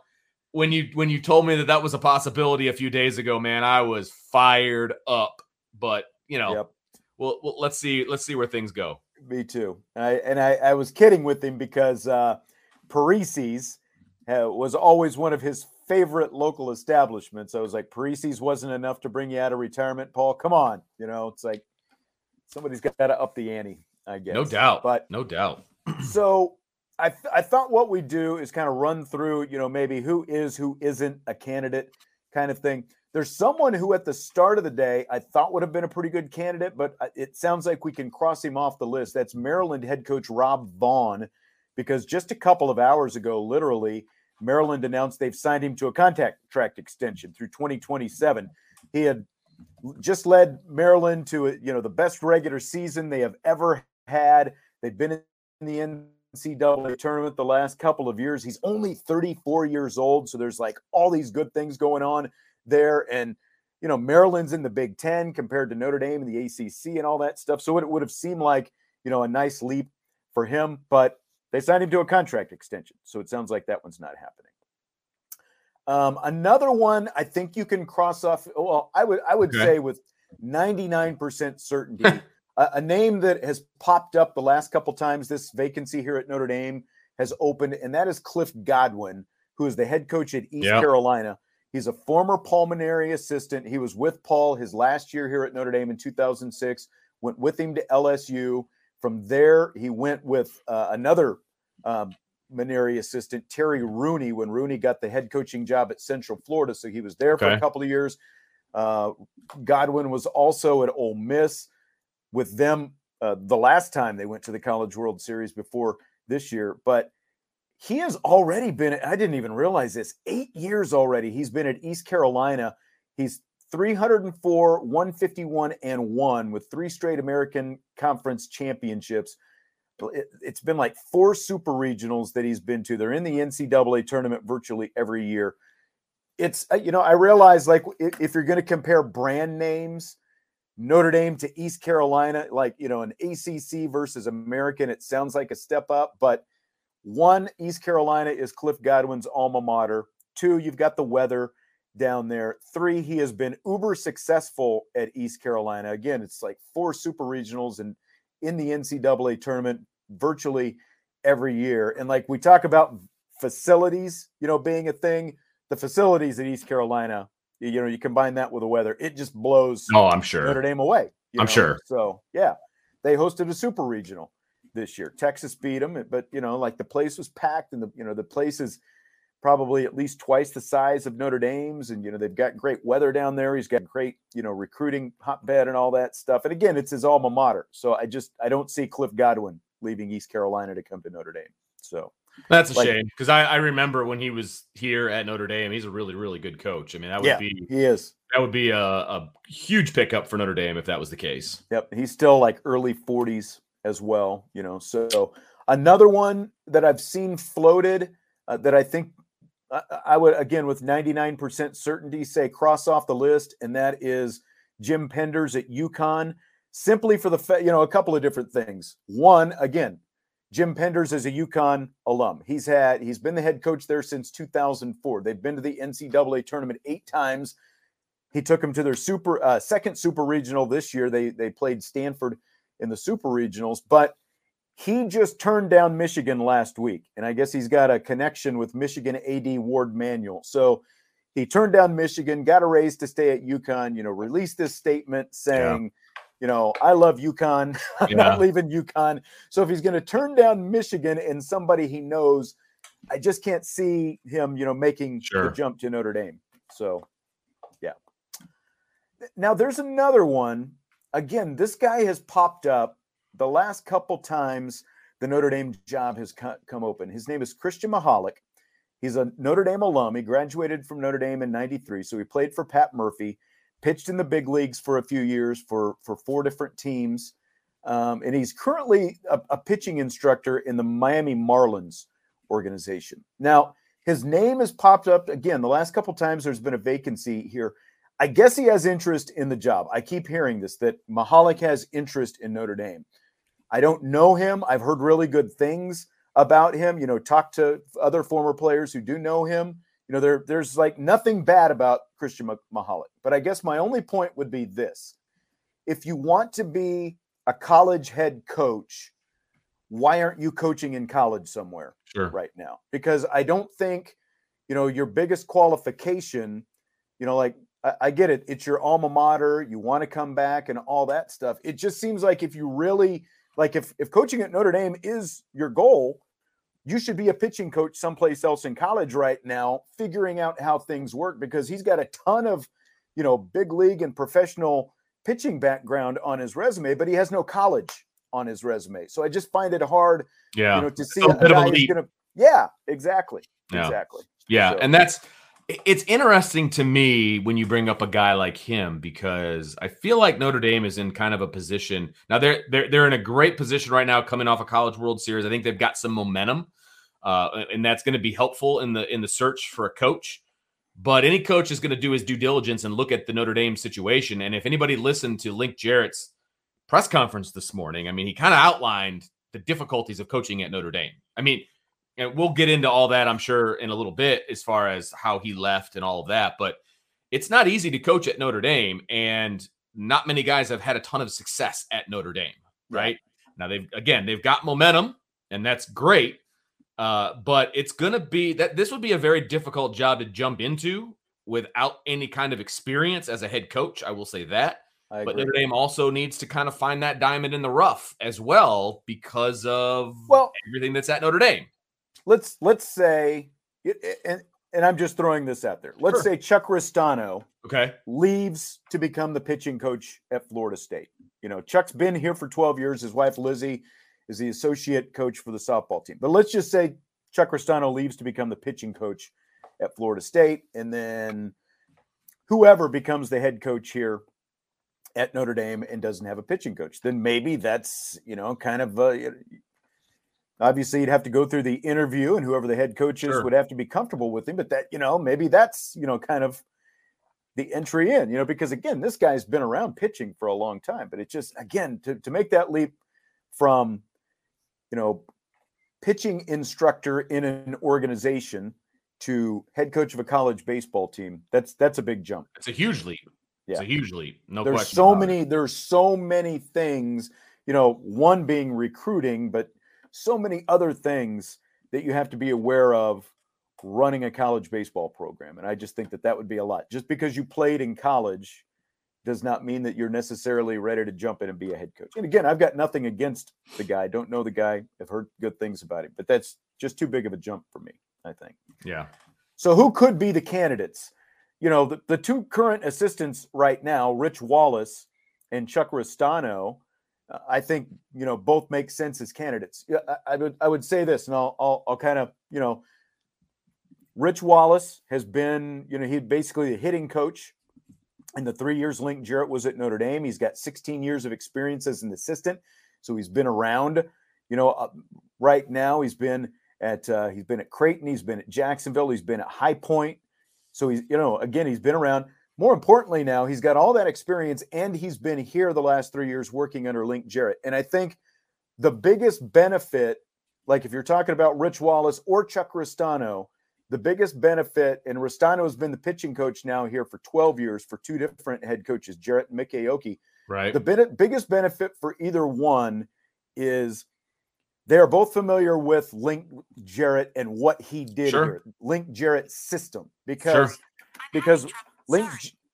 when you when you told me that that was a possibility a few days ago, man, I was fired up. But you know, Yep. Well, well let's see let's see where things go. Me too. I, and I, I was kidding with him because uh, Parisi's uh, was always one of his favorite local establishments. I was like, Parisi's wasn't enough to bring you out of retirement, Paul. Come on, you know, it's like somebody's got to up the ante. I guess. No doubt. But no doubt. so I, th- I thought what we do is kind of run through, you know, maybe who is, who isn't a candidate kind of thing. There's someone who at the start of the day I thought would have been a pretty good candidate, but uh, it sounds like we can cross him off the list. That's Maryland head coach Rob Vaughn, because just a couple of hours ago, literally, Maryland announced they've signed him to a contract tract extension through 2027. He had just led Maryland to you know the best regular season they have ever had. They've been in the NCAA tournament the last couple of years. He's only 34 years old, so there's like all these good things going on there. And you know Maryland's in the Big Ten compared to Notre Dame and the ACC and all that stuff. So it would have seemed like you know a nice leap for him, but they signed him to a contract extension. So it sounds like that one's not happening. Um, another one I think you can cross off. Well, I would I would Okay. say with 99% certainty, a, a name that has popped up the last couple times this vacancy here at Notre Dame has opened, and that is Cliff Godwin, who is the head coach at East Yeah. Carolina. He's a former Paul Mainieri assistant. He was with Paul his last year here at Notre Dame in 2006. Went with him to LSU. From there, he went with uh, another um, Mainieri assistant, Terry Rooney, when Rooney got the head coaching job at Central Florida. So he was there for a couple of years. Uh, Godwin was also at Ole Miss with them uh, the last time they went to the College World Series before this year. But he has already been, I didn't even realize this, eight years already. He's been at East Carolina. He's 304, 151, and one with three straight American Conference championships. It, it's been like four super regionals that he's been to. They're in the NCAA tournament virtually every year. It's, uh, you know, I realize like if you're going to compare brand names, Notre Dame to East Carolina, like, you know, an ACC versus American, it sounds like a step up. But one, East Carolina is Cliff Godwin's alma mater. Two, you've got the weather down there. Three, he has been uber successful at East Carolina. Again, it's like four super regionals and in the NCAA tournament virtually every year. And like we talk about facilities, you know, being a thing, the facilities at East Carolina, you know, you combine that with the weather, it just blows Oh, I'm sure. Notre Dame away. you I'm sure. So yeah, they hosted a super regional this year. Texas beat them, but you know, like the place was packed, and the you know the place is probably at least twice the size of Notre Dame's, and you know they've got great weather down there. He's got great you know recruiting hotbed and all that stuff. And again, it's his alma mater. So I just I don't see Cliff Godwin leaving East Carolina to come to Notre Dame. So that's a like, shame because I, I remember when he was here at Notre Dame, he's a really, really good coach. I mean, that would yeah, be he is. That would be a, a huge pickup for Notre Dame if that was the case. Yep, he's still like early 40s as well. You know, so another one that I've seen floated uh, that I think I, I would again with 99% certainty say cross off the list, and that is Jim Penders at UConn. Simply for the you know a couple of different things. One, again, Jim Penders is a UConn alum. He's had he's been the head coach there since 2004. They've been to the NCAA tournament eight times. He took them to their super uh, second super regional this year. They they played Stanford in the super regionals, but he just turned down Michigan last week, and I guess he's got a connection with Michigan AD Warde Manuel. So he turned down Michigan, got a raise to stay at UConn. You know, released this statement saying. Yeah you know, I love UConn. I'm yeah. not leaving UConn. So if he's going to turn down Michigan and somebody he knows, I just can't see him, you know, making sure. the jump to Notre Dame. So, yeah. Now there's another one. Again, this guy has popped up the last couple times the Notre Dame job has come open. His name is Christian Michalak. He's a Notre Dame alum. He graduated from Notre Dame in 93. So he played for Pat Murphy pitched in the big leagues for a few years for for four different teams, um, and he's currently a, a, pitching instructor in the Miami Marlins organization. Now, his name has popped up again the last couple times. There's been a vacancy here. I guess he has interest in the job. I keep hearing this that Michalak has interest in Notre Dame. I don't know him. I've heard really good things about him. You know, talk to other former players who do know him you know, there there's like nothing bad about Christian Michalak. But I guess my only point would be this: if you want to be a college head coach, why aren't you coaching in college somewhere sure. right now? Because I don't think, you know, your biggest qualification, you know, like I, I get it, it's your alma mater, you want to come back and all that stuff. It just seems like if you really like if if coaching at Notre Dame is your goal, you should be a pitching coach someplace else in college right now, figuring out how things work because he's got a ton of, you know, big league and professional pitching background on his resume, but he has no college on his resume. So I just find it hard, yeah, you know, to see a, a guy who's gonna, yeah, exactly, yeah. exactly, yeah, so. and that's it's interesting to me when you bring up a guy like him because I feel like Notre Dame is in kind of a position now. They're they're they're in a great position right now, coming off a College World Series. I think they've got some momentum uh, and that's going to be helpful in the in the search for a coach. But any coach is going to do his due diligence and look at the Notre Dame situation. And if anybody listened to Link Jarrett's press conference this morning, I mean, he kind of outlined the difficulties of coaching at Notre Dame. I mean, and we'll get into all that, I'm sure, in a little bit as far as how he left and all of that. But it's not easy to coach at Notre Dame, and not many guys have had a ton of success at Notre Dame, right? Now they've again they've got momentum, and that's great. Uh, but it's going to be that this would be a very difficult job to jump into without any kind of experience as a head coach. I will say that. But Notre Dame also needs to kind of find that diamond in the rough as well because of well everything that's at Notre Dame. Let's let's say, and and I'm just throwing this out there. Let's sure. say Chuck Ristano okay leaves to become the pitching coach at Florida State. You know, Chuck's been here for 12 years. His wife Lizzie is the associate coach for the softball team. But let's just say Chuck Ristano leaves to become the pitching coach at Florida State, and then whoever becomes the head coach here at Notre Dame and doesn't have a pitching coach, then maybe that's you know kind of uh, obviously you'd have to go through the interview, and whoever the head coach is sure. would have to be comfortable with him. But that you know maybe that's you know kind of the entry in, you know, because again, this guy's been around pitching for a long time, but it just again to to make that leap from you know, pitching instructor in an organization to head coach of a college baseball team. That's that's a big jump. It's a huge leap. Yeah. It's a huge leap. No there's question. so many, it. there's so many things, you know, one being recruiting, but so many other things that you have to be aware of running a college baseball program. And I just think that that would be a lot. Just because you played in college does not mean that you're necessarily ready to jump in and be a head coach. And again, I've got nothing against the guy. Don't know the guy. I've heard good things about him, but that's just too big of a jump for me, I think. Yeah. So who could be the candidates? You know, the, the two current assistants right now, Rich Wallace and Chuck Ristano, uh, I think you know both make sense as candidates. I, I would I would say this, and I'll I'll, I'll kind of you know, Rich Wallace has been you know he basically a hitting coach in the three years Link Jarrett was at Notre Dame. He's got 16 years of experience as an assistant, so he's been around. You know, uh, right now he's been at uh, he's been at Creighton, he's been at Jacksonville, he's been at High Point. So he's you know again he's been around. More importantly, now he's got all that experience and he's been here the last three years working under Link Jarrett. And I think the biggest benefit, like if you're talking about Rich Wallace or Chuck Ristano, the biggest benefit, and Ristano has been the pitching coach now here for 12 years for two different head coaches, Jarrett and Aoki. Right. The bit, biggest benefit for either one is they are both familiar with Link Jarrett and what he did Sure. here, Link Jarrett's system, because Sure. because Link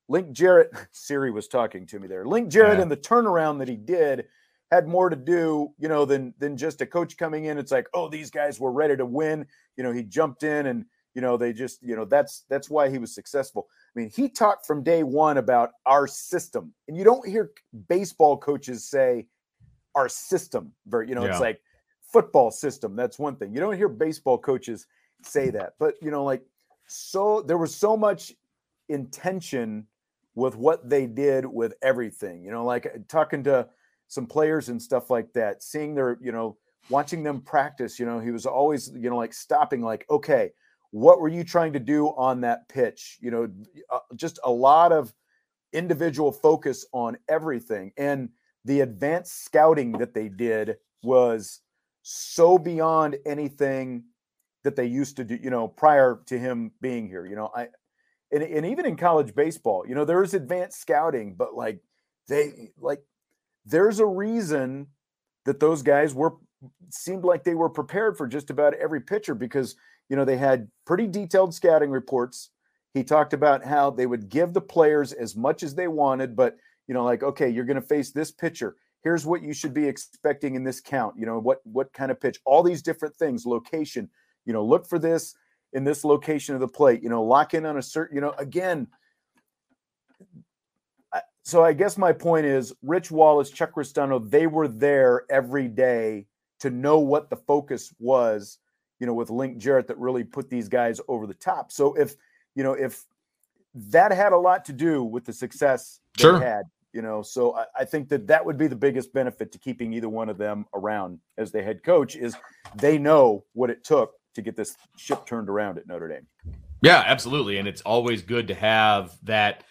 Link Jarrett Siri was talking to me there. Link Jarrett Yeah. and the turnaround that he did had more to do, you know, than than just a coach coming in. It's like, oh, these guys were ready to win. You know, he jumped in and you know they just you know that's that's why he was successful. I mean, he talked from day one about our system, and you don't hear baseball coaches say our system. Very, you know, Yeah. it's like football system. That's one thing. You don't hear baseball coaches say that, but you know, like so there was so much intention with what they did with everything. You know, like uh, talking to some players and stuff like that, seeing their, you know, watching them practice, you know, he was always, you know, like stopping, like, okay, what were you trying to do on that pitch? You know, uh, just a lot of individual focus on everything. And the advanced scouting that they did was so beyond anything that they used to do, you know, prior to him being here. You know, I, and, and even in college baseball, you know, there is advanced scouting, but like they like there's a reason that those guys were seemed like they were prepared for just about every pitcher because you know they had pretty detailed scouting reports. He talked about how they would give the players as much as they wanted, but you know, like okay, you're going to face this pitcher. Here's what you should be expecting in this count. You know what what kind of pitch? All these different things, location. You know, look for this in this location of the plate. You know, lock in on a certain. You know, again. I- So I guess my point is, Rich Wallace, Chuck Ristano, they were there every day to know what the focus was. You know, with Link Jarrett, that really put these guys over the top. So if you know if that had a lot to do with the success they Sure. had, you know, so I, I think that that would be the biggest benefit to keeping either one of them around as the head coach is they know what it took to get this ship turned around at Notre Dame. Yeah, absolutely. And it's always good to have that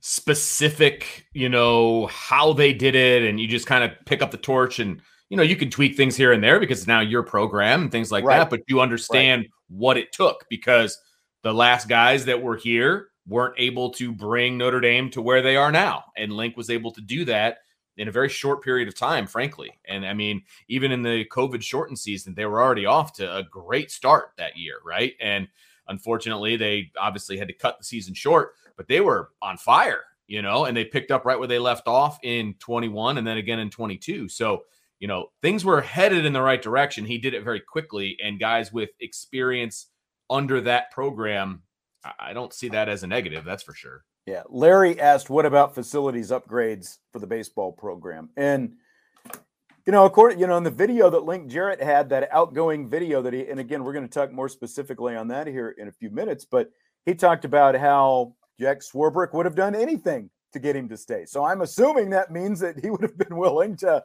specific, you know, how they did it. And you just kind of pick up the torch and, you know, you can tweak things here and there because now your program and things like Right. that. But you understand what it took because the last guys that were here weren't able to bring Notre Dame to where they are now. And Link was able to do that in a very short period of time, frankly. And I mean, even in the COVID shortened season, they were already off to a great start that year, right? And unfortunately, they obviously had to cut the season short, but they were on fire, you know, and they picked up right where they left off in 21 and then again in 22. So, you know, things were headed in the right direction. He did it very quickly, and guys with experience under that program, I- don't see that as a negative, that's for sure. Yeah. Larry asked, what about facilities upgrades for the baseball program? And, you know, according, you know, in the video that Link Jarrett had, that outgoing video that he, and again, we're going to talk more specifically on that here in a few minutes, but he talked about how Jack Swarbrick would have done anything to get him to stay. So I'm assuming that means that he would have been willing to,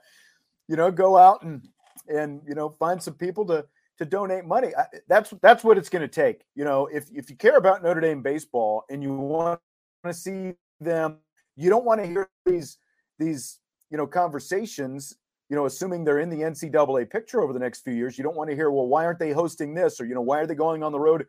you know, go out and, and, you know, find some people to, to donate money. I, that's, that's what it's going to take. You know, if, if you care about Notre Dame baseball and you want to see them. You don't want to hear these these you know conversations. You know, assuming they're in the NCAA picture over the next few years, you don't want to hear, well, why aren't they hosting this, or you know, why are they going on the road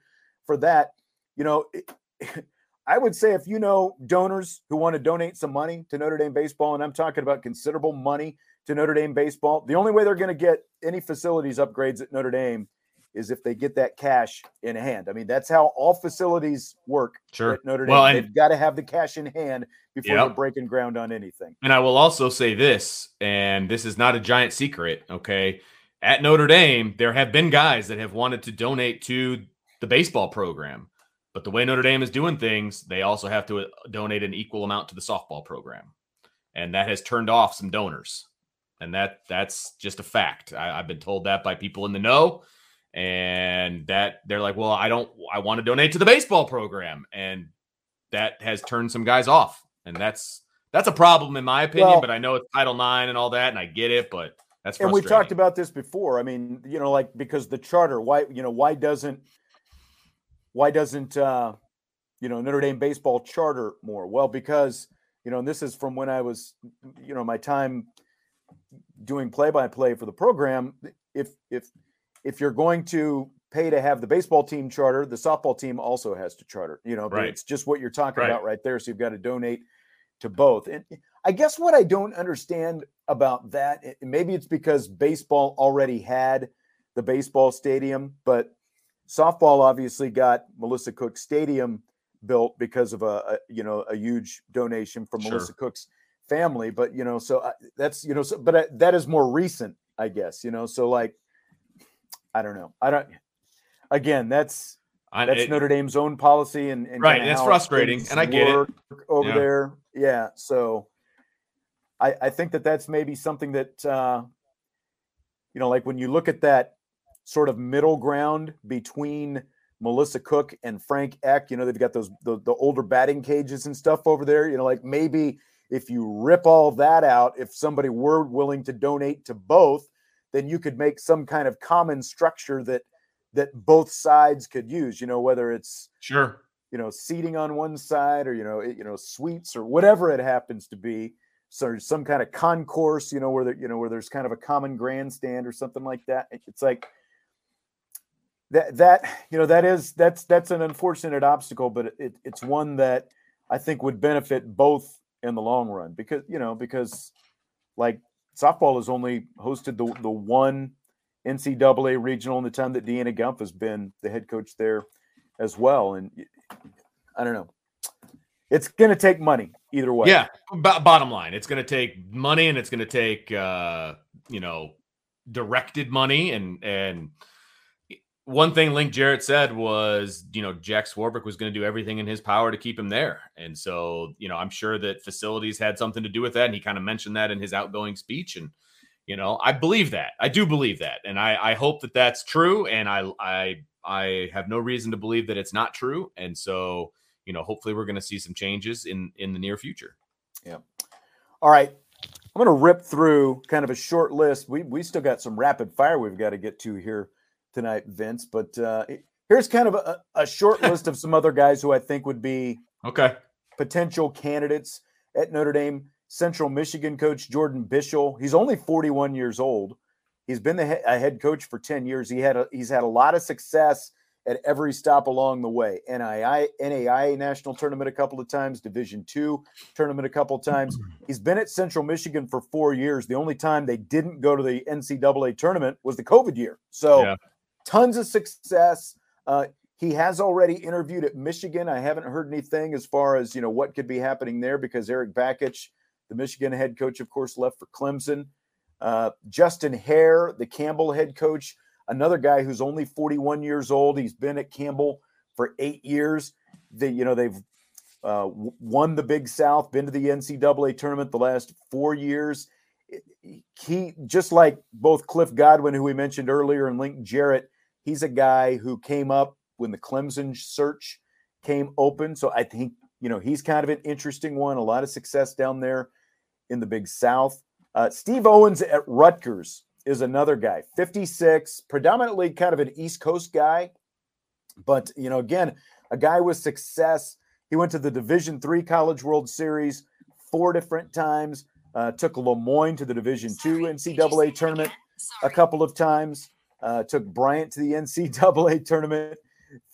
for that? You know, it, I would say if you know donors who want to donate some money to Notre Dame baseball, and I'm talking about considerable money to Notre Dame baseball, the only way they're going to get any facilities upgrades at Notre Dame is if they get that cash in hand. I mean, that's how all facilities work Sure. at Notre Dame. Well, They've got to have the cash in hand before Yep. they're breaking ground on anything. And I will also say this, and this is not a giant secret, okay? At Notre Dame, there have been guys that have wanted to donate to the baseball program. But the way Notre Dame is doing things, they also have to uh, donate an equal amount to the softball program. And that has turned off some donors. and that that's just a fact. I, I've been told that by people in the know, and that they're like, "Well, I don't, I want to donate to the baseball program," and that has turned some guys off, and that's that's a problem in my opinion. Well, but I know it's Title IX and all that, and I get it, but that's and we've talked about this before. I mean, you know, like because the charter, why you know why doesn't why doesn't uh, you know Notre Dame baseball charter more? Well, because you know, and this is from when I was, you know, my time doing play by play for the program. If if if you're going to pay to have the baseball team charter, the softball team also has to charter. You know, right. it's just what you're talking right. about right there. So you've got to donate to both. And I guess what I don't understand about that, maybe it's because baseball already had the baseball stadium, but softball obviously got Melissa Cook Stadium built because of a, a you know a huge donation from sure. Melissa Cook's family. But you know, so I, that's you know, so, but I, that is more recent, I guess. You know, so like, I don't know, I don't. Again, that's I, that's it, Notre Dame's own policy, and, and right, it's frustrating, and I get it over yeah. there. Yeah, so I I think that that's maybe something that uh, you know, like when you look at that sort of middle ground between Melissa Cook and Frank Eck. You know, they've got those the, the older batting cages and stuff over there. You know, like maybe if you rip all that out, if somebody were willing to donate to both, then you could make some kind of common structure that that both sides could use. You know, whether it's sure you know seating on one side or you know you know suites or whatever it happens to be. So some kind of concourse, you know, where there, you know where there's kind of a common grandstand or something like that. It's like that that you know that is that's that's an unfortunate obstacle, but it, it's one that I think would benefit both in the long run because you know because like softball has only hosted the the one NCAA regional in the time that Deanna Gumpf has been the head coach there as well, and I don't know. It's going to take money either way. Yeah. B- bottom line, it's going to take money, and it's going to take uh, you know directed money, and and one thing Link Jarrett said was, you know, Jack Swarbrick was going to do everything in his power to keep him there. And so, you know, I'm sure that facilities had something to do with that. And he kind of mentioned that in his outgoing speech. And, you know, I believe that. I do believe that. And I, I hope that that's true. And I, I, I have no reason to believe that it's not true. And so, you know, hopefully we're going to see some changes in, in the near future. Yeah. All right. I'm going to rip through kind of a short list. We, we still got some rapid fire we've got to get to here tonight, Vince. But uh, here's kind of a, a short list of some other guys who I think would be okay potential candidates at Notre Dame. Central Michigan coach Jordan Bischel. He's only 41 years old. He's been the he- a head coach for 10 years. He had a, he's had a lot of success at every stop along the way. NII, NAIA national tournament a couple of times, Division two tournament a couple of times. He's been at Central Michigan for four years. The only time they didn't go to the NCAA tournament was the COVID year. So yeah tons of success. Uh, he has already interviewed at Michigan. I haven't heard anything as far as you know what could be happening there because Erik Bakich, the Michigan head coach, of course, left for Clemson. Uh, Justin Haire, the Campbell head coach, another guy who's only 41 years old. He's been at Campbell for eight years. They, you know, they've uh, won the Big South, been to the NCAA tournament the last four years. He just like both Cliff Godwin, who we mentioned earlier, and Link Jarrett He's a guy who came up when the Clemson search came open. So I think, you know, he's kind of an interesting one. A lot of success down there in the Big South. Uh, Steve Owens at Rutgers is another guy, 56, predominantly kind of an East Coast guy. But, you know, again, a guy with success. He went to the Division Three College World Series four different times. Uh, took Le Moyne to the Division Two NCAA tournament a couple of times uh, took Bryant to the NCAA tournament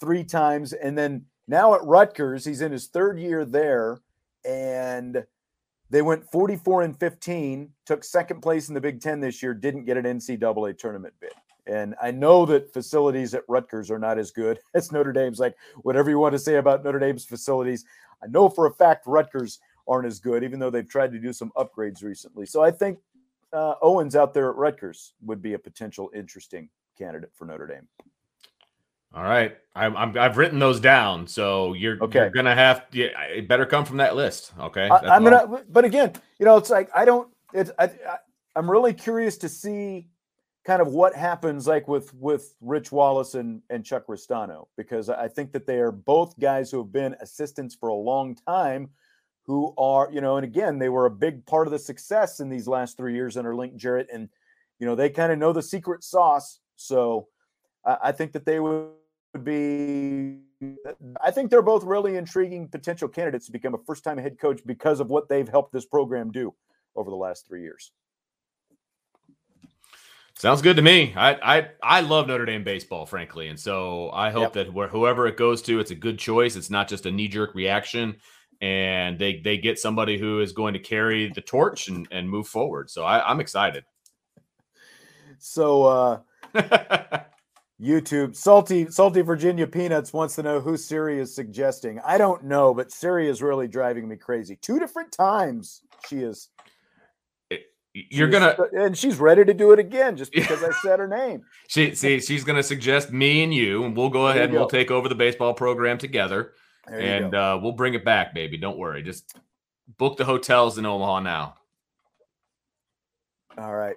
three times. And then now at Rutgers, he's in his third year there. And they went 44 and 15, took second place in the Big Ten this year, didn't get an NCAA tournament bid. And I know that facilities at Rutgers are not as good as Notre Dame's. Like, whatever you want to say about Notre Dame's facilities, I know for a fact Rutgers aren't as good, even though they've tried to do some upgrades recently. So I think uh, Owens out there at Rutgers would be a potential interesting candidate for Notre Dame. All right, I'm, i have written those down, so you're okay. You're gonna have to, yeah, it better come from that list. Okay, I, am gonna. But again, you know, it's like I don't. It's I, I'm really curious to see kind of what happens like with with Rich Wallace and and Chuck Ristano because I think that they are both guys who have been assistants for a long time who are you know and again they were a big part of the success in these last 3 years under Link Jarrett and you know they kind of know the secret sauce so I, I think that they would be I think they're both really intriguing potential candidates to become a first time head coach because of what they've helped this program do over the last 3 years. Sounds good to me. I I I love Notre Dame baseball, frankly, and so I hope yep. that where whoever it goes to, it's a good choice. It's not just a knee jerk reaction, and they they get somebody who is going to carry the torch and and move forward. So I, I'm excited. So uh YouTube salty salty Virginia peanuts wants to know who Siri is suggesting. I don't know, but Siri is really driving me crazy. Two different times she is you're gonna and she's ready to do it again just because I said her name. She see she's gonna suggest me and you, and we'll go ahead and go. we'll take over the baseball program together, and uh, we'll bring it back, baby. Don't worry. Just book the hotels in Omaha now. All right,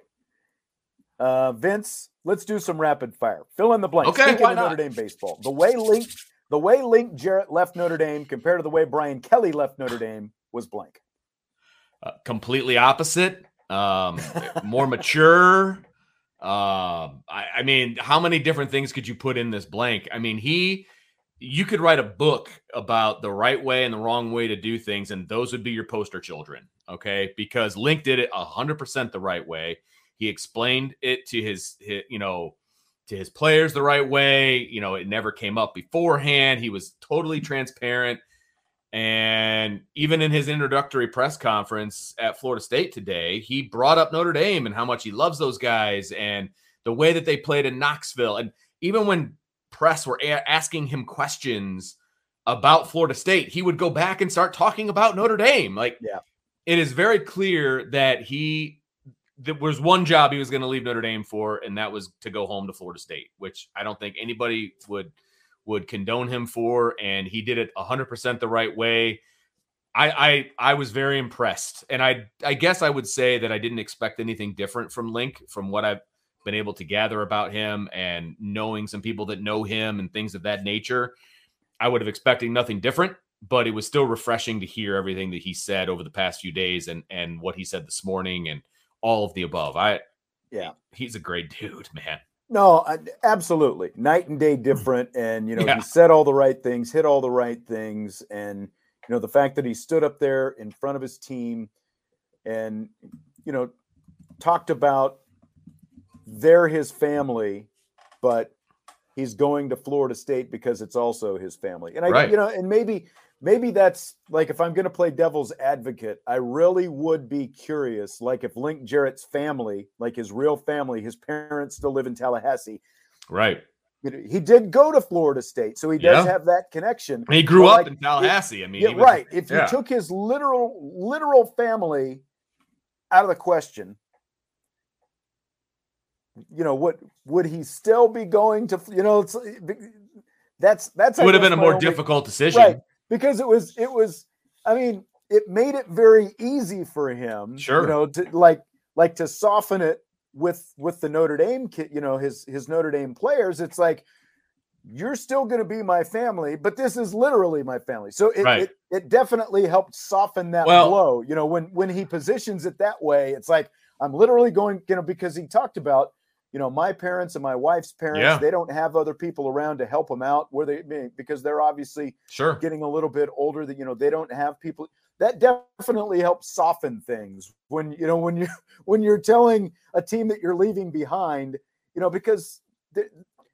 uh, Vince. Let's do some rapid fire. Fill in the blank. Okay, why not? Notre Dame baseball. The way Link, the way Link Jarrett left Notre Dame compared to the way Brian Kelly left Notre Dame was blank. Uh, completely opposite um, more mature. Uh, I, I mean, how many different things could you put in this blank? I mean, he, you could write a book about the right way and the wrong way to do things, and those would be your poster children. Okay, because Link did it hundred percent the right way. He explained it to his, his, you know, to his players the right way. You know, it never came up beforehand. He was totally mm-hmm. transparent. And even in his introductory press conference at Florida State today, he brought up Notre Dame and how much he loves those guys and the way that they played in Knoxville. And even when press were a- asking him questions about Florida State, he would go back and start talking about Notre Dame. Like, yeah. it is very clear that he there was one job he was going to leave Notre Dame for, and that was to go home to Florida State, which I don't think anybody would would condone him for, and he did it 100% the right way. I, I I was very impressed, and I I guess I would say that I didn't expect anything different from Link, from what I've been able to gather about him and knowing some people that know him and things of that nature. I would have expected nothing different, but it was still refreshing to hear everything that he said over the past few days and and what he said this morning and all of the above. I yeah, he's a great dude, man. No, absolutely. Night and day hmm. different. And, you know, yeah. he said all the right things, hit all the right things. And, you know, the fact that he stood up there in front of his team and, you know, talked about they're his family, but he's going to Florida State because it's also his family. And I, right. you know, and maybe maybe that's like if I'm going to play devil's advocate, I really would be curious. Like if Link Jarrett's family, like his real family, his parents still live in Tallahassee. Right. He did go to Florida State, so he does yeah. have that connection. He grew up like, in Tallahassee. I mean, yeah, was, right. If yeah. you took his literal literal family out of the question, you know, what would he still be going to? You know, it's eh, that's that's would have been a more only, difficult decision. Right because it was it was I mean it made it very easy for him sure. you know to like like to soften it with with the Notre Dame kid you know his his Notre Dame players. It's like you're still going to be my family but this is literally my family. So it, right. it, it definitely helped soften that well, blow you know when when he positions it that way it's like I'm literally going you know because he talked about you know, my parents and my wife's parents, yeah. they don't have other people around to help them out where they because they're obviously sure getting a little bit older that you know they don't have people that definitely helps soften things when you know when you when you're telling a team that you're leaving behind, you know, because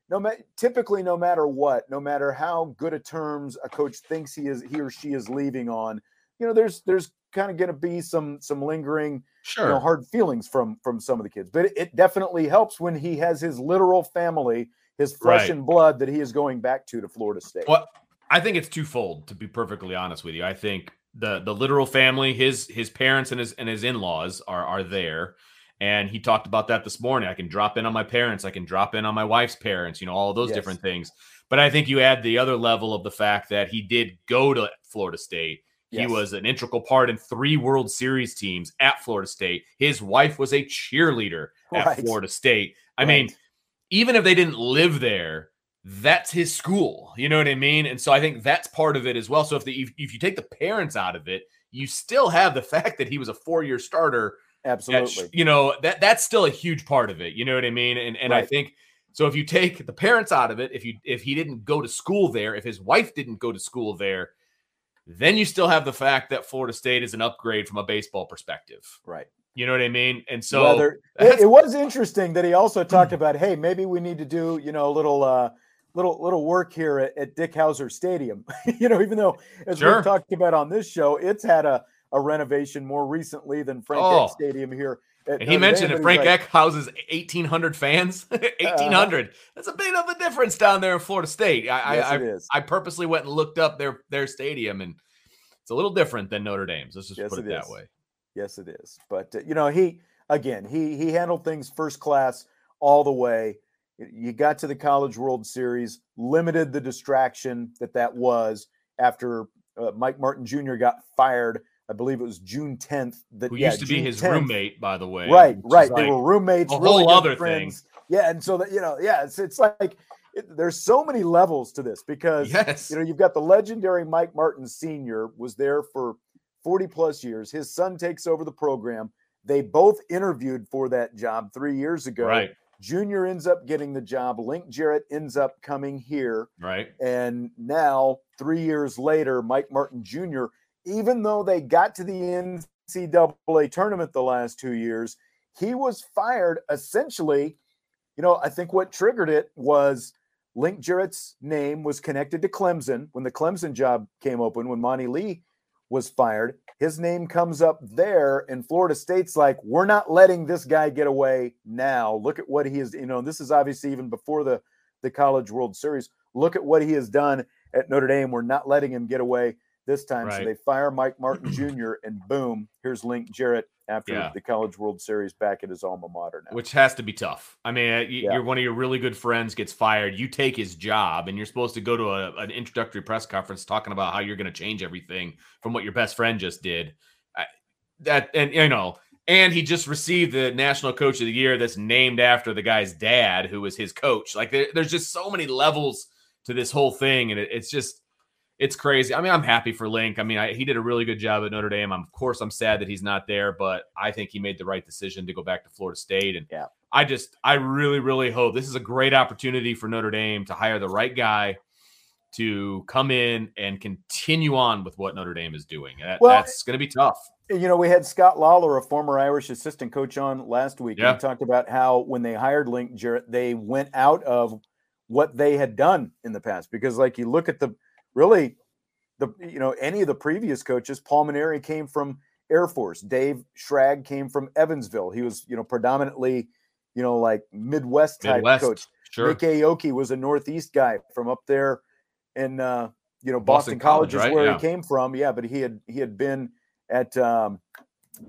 no matter typically no matter what, no matter how good a terms a coach thinks he is he or she is leaving on, you know, there's there's kind of going to be some some lingering sure. you know, hard feelings from from some of the kids. But it, it definitely helps when he has his literal family, his flesh right. and blood that he is going back to to Florida State. Well, I think it's twofold. To be perfectly honest with you, I think the the literal family, his his parents and his and his in laws are are there. And he talked about that this morning. I can drop in on my parents. I can drop in on my wife's parents. You know, all those yes. different things. But I think you add the other level of the fact that he did go to Florida State Yes. He was an integral part in three World Series teams at Florida State. His wife was a cheerleader at right. Florida State. I right. mean, even if they didn't live there, that's his school. You know what I mean? And so I think that's part of it as well. So if the if, if you take the parents out of it, you still have the fact that he was a four-year starter. Absolutely. That, you know, that that's still a huge part of it. You know what I mean? And and right. I think so if you take the parents out of it, if you if he didn't go to school there, if his wife didn't go to school there, then you still have the fact that Florida State is an upgrade from a baseball perspective. Right. You know what I mean? And so Whether, it, it, was interesting that he also talked about, hey, maybe we need to do, you know, a little uh little little work here at, at Dick Howser Stadium. you know, even though as sure. we talked about on this show, it's had a, a renovation more recently than Frank oh. Stadium here and he mentioned if Frank like, Eck houses 1,800 fans, 1,800. Uh, that's a bit of a difference down there in Florida State. I, yes, I, I, I, purposely went and looked up their their stadium, and it's a little different than Notre Dame's. Let's just yes, put it, it that way. Yes, it is. But uh, you know, he again, he he handled things first class all the way. You got to the College World Series, limited the distraction that that was after uh, Mike Martin Jr. got fired I believe it was June 10th. That Who yeah, used to June be his 10th. roommate, by the way. Right, right. They like were roommates. A really whole other friends. thing. Yeah, and so that you know, yeah, it's it's like it, there's so many levels to this because yes. you know you've got the legendary Mike Martin Sr. was there for 40 plus years. His son takes over the program. They both interviewed for that job three years ago. Right. Junior ends up getting the job. Link Jarrett ends up coming here. Right. And now, three years later, Mike Martin Jr even though they got to the NCAA tournament the last two years, he was fired essentially. You know, I think what triggered it was Link Jarrett's name was connected to Clemson when the Clemson job came open, when Monty Lee was fired. His name comes up there, and Florida State's like, we're not letting this guy get away now. Look at what he is, you know, this is obviously even before the, the College World Series. Look at what he has done at Notre Dame. We're not letting him get away this time. Right. So they fire Mike Martin Jr. and boom, here's Link Jarrett after yeah. the College World Series back at his alma mater now. Which has to be tough. I mean, you, are one of your really good friends gets fired. You take his job, and you're supposed to go to a, an introductory press conference talking about how you're going to change everything from what your best friend just did. I, that and you know. And he just received the National Coach of the Year that's named after the guy's dad, who was his coach. Like, there, there's just so many levels to this whole thing. And it, it's just, it's crazy. I mean, I'm happy for Link. I mean, I, he did a really good job at Notre Dame. I'm, of course, I'm sad that he's not there, but I think he made the right decision to go back to Florida State. And yeah. I just, I really, really hope this is a great opportunity for Notre Dame to hire the right guy to come in and continue on with what Notre Dame is doing. That, well, that's going to be tough. You know, we had Scott Lawler, a former Irish assistant coach, on last week. Yeah. And he talked about how when they hired Link Jarrett, they went out of what they had done in the past. Because, like, you look at the really the you know any of the previous coaches. Paul Mainieri came from Air Force. Dave Schrage came from Evansville. He was you know predominantly you know like Midwest type Midwest, coach. Sure. Mik Aoki was a Northeast guy from up there in uh, you know Boston, Boston College, College, is where yeah. he came from. Yeah, but he had he had been at um,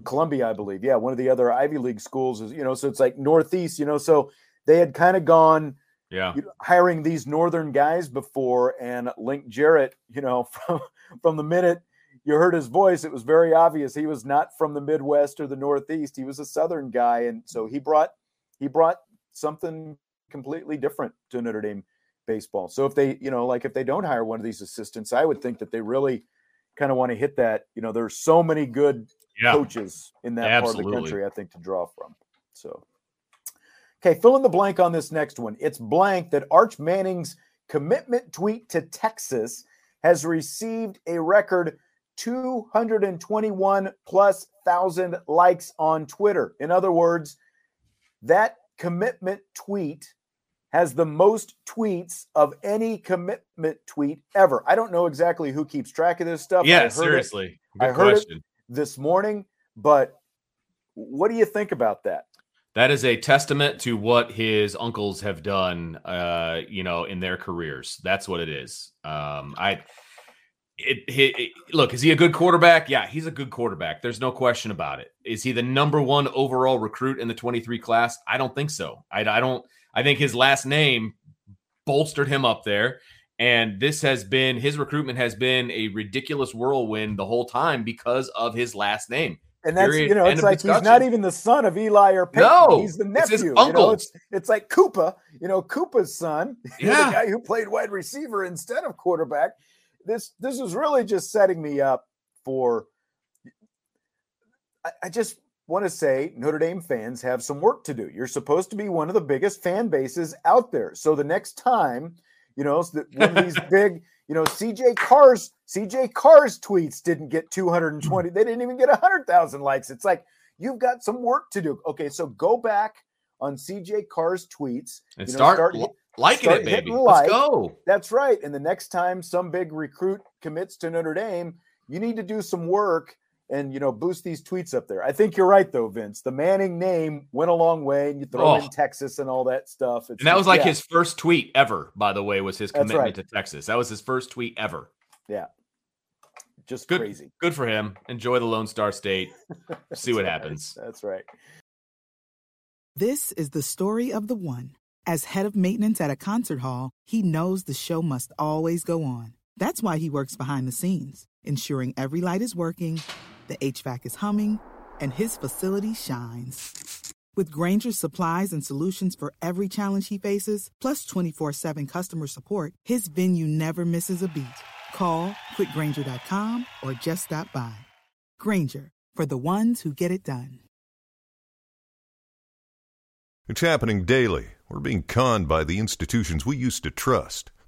Columbia, I believe. Yeah, one of the other Ivy League schools is you know so it's like Northeast. You know, so they had kind of gone yeah hiring these northern guys before and link jarrett you know from from the minute you heard his voice it was very obvious he was not from the midwest or the northeast he was a southern guy and so he brought he brought something completely different to notre dame baseball so if they you know like if they don't hire one of these assistants i would think that they really kind of want to hit that you know there's so many good yeah. coaches in that Absolutely. part of the country i think to draw from so Okay, fill in the blank on this next one. It's blank that Arch Manning's commitment tweet to Texas has received a record 221 plus thousand likes on Twitter. In other words, that commitment tweet has the most tweets of any commitment tweet ever. I don't know exactly who keeps track of this stuff. Yeah, seriously. It, I heard question. it this morning, but what do you think about that? That is a testament to what his uncles have done, uh, you know, in their careers. That's what it is. Um, I, it, it, it, look, is he a good quarterback? Yeah, he's a good quarterback. There's no question about it. Is he the number one overall recruit in the 23 class? I don't think so. I, I don't. I think his last name bolstered him up there, And this has been his recruitment has been a ridiculous whirlwind the whole time because of his last name. And that's Period. you know, it's like he's not even the son of Eli or Peyton. No, he's the nephew. it's his You uncle. know, it's it's like Cooper, you know, Cooper's son, Yeah. the guy who played wide receiver instead of quarterback. This this is really just setting me up for. I, I just want to say Notre Dame fans have some work to do. You're supposed to be one of the biggest fan bases out there. So the next time, you know, one of these big, you know, CJ Carr's CJ Carr's tweets didn't get 220. They didn't even get 100,000 likes. It's like you've got some work to do. Okay, so go back on CJ Carr's tweets and you know, start, start li- liking start it, baby. hitting Let's go. That's right. And the next time some big recruit commits to Notre Dame, you need to do some work and you know boost these tweets up there. I think you're right though, Vince. The Manning name went a long way, and you throw Oh. in Texas and all that stuff. It's And that was like yeah, his first tweet ever, by the way, was his commitment right. to Texas. That was his first tweet ever. Yeah, just good. crazy. Good for him. Enjoy the Lone Star State. See what right. happens. That's right. This is the story of the one. As head of maintenance at a concert hall, he knows the show must always go on. That's why he works behind the scenes, ensuring every light is working, the HVAC is humming, and his facility shines. With Grainger's supplies and solutions for every challenge he faces, plus 24 7 customer support, his venue never misses a beat. Call quickgranger.com or just stop by. Granger, for the ones who get it done. It's happening daily. We're being conned by the institutions we used to trust.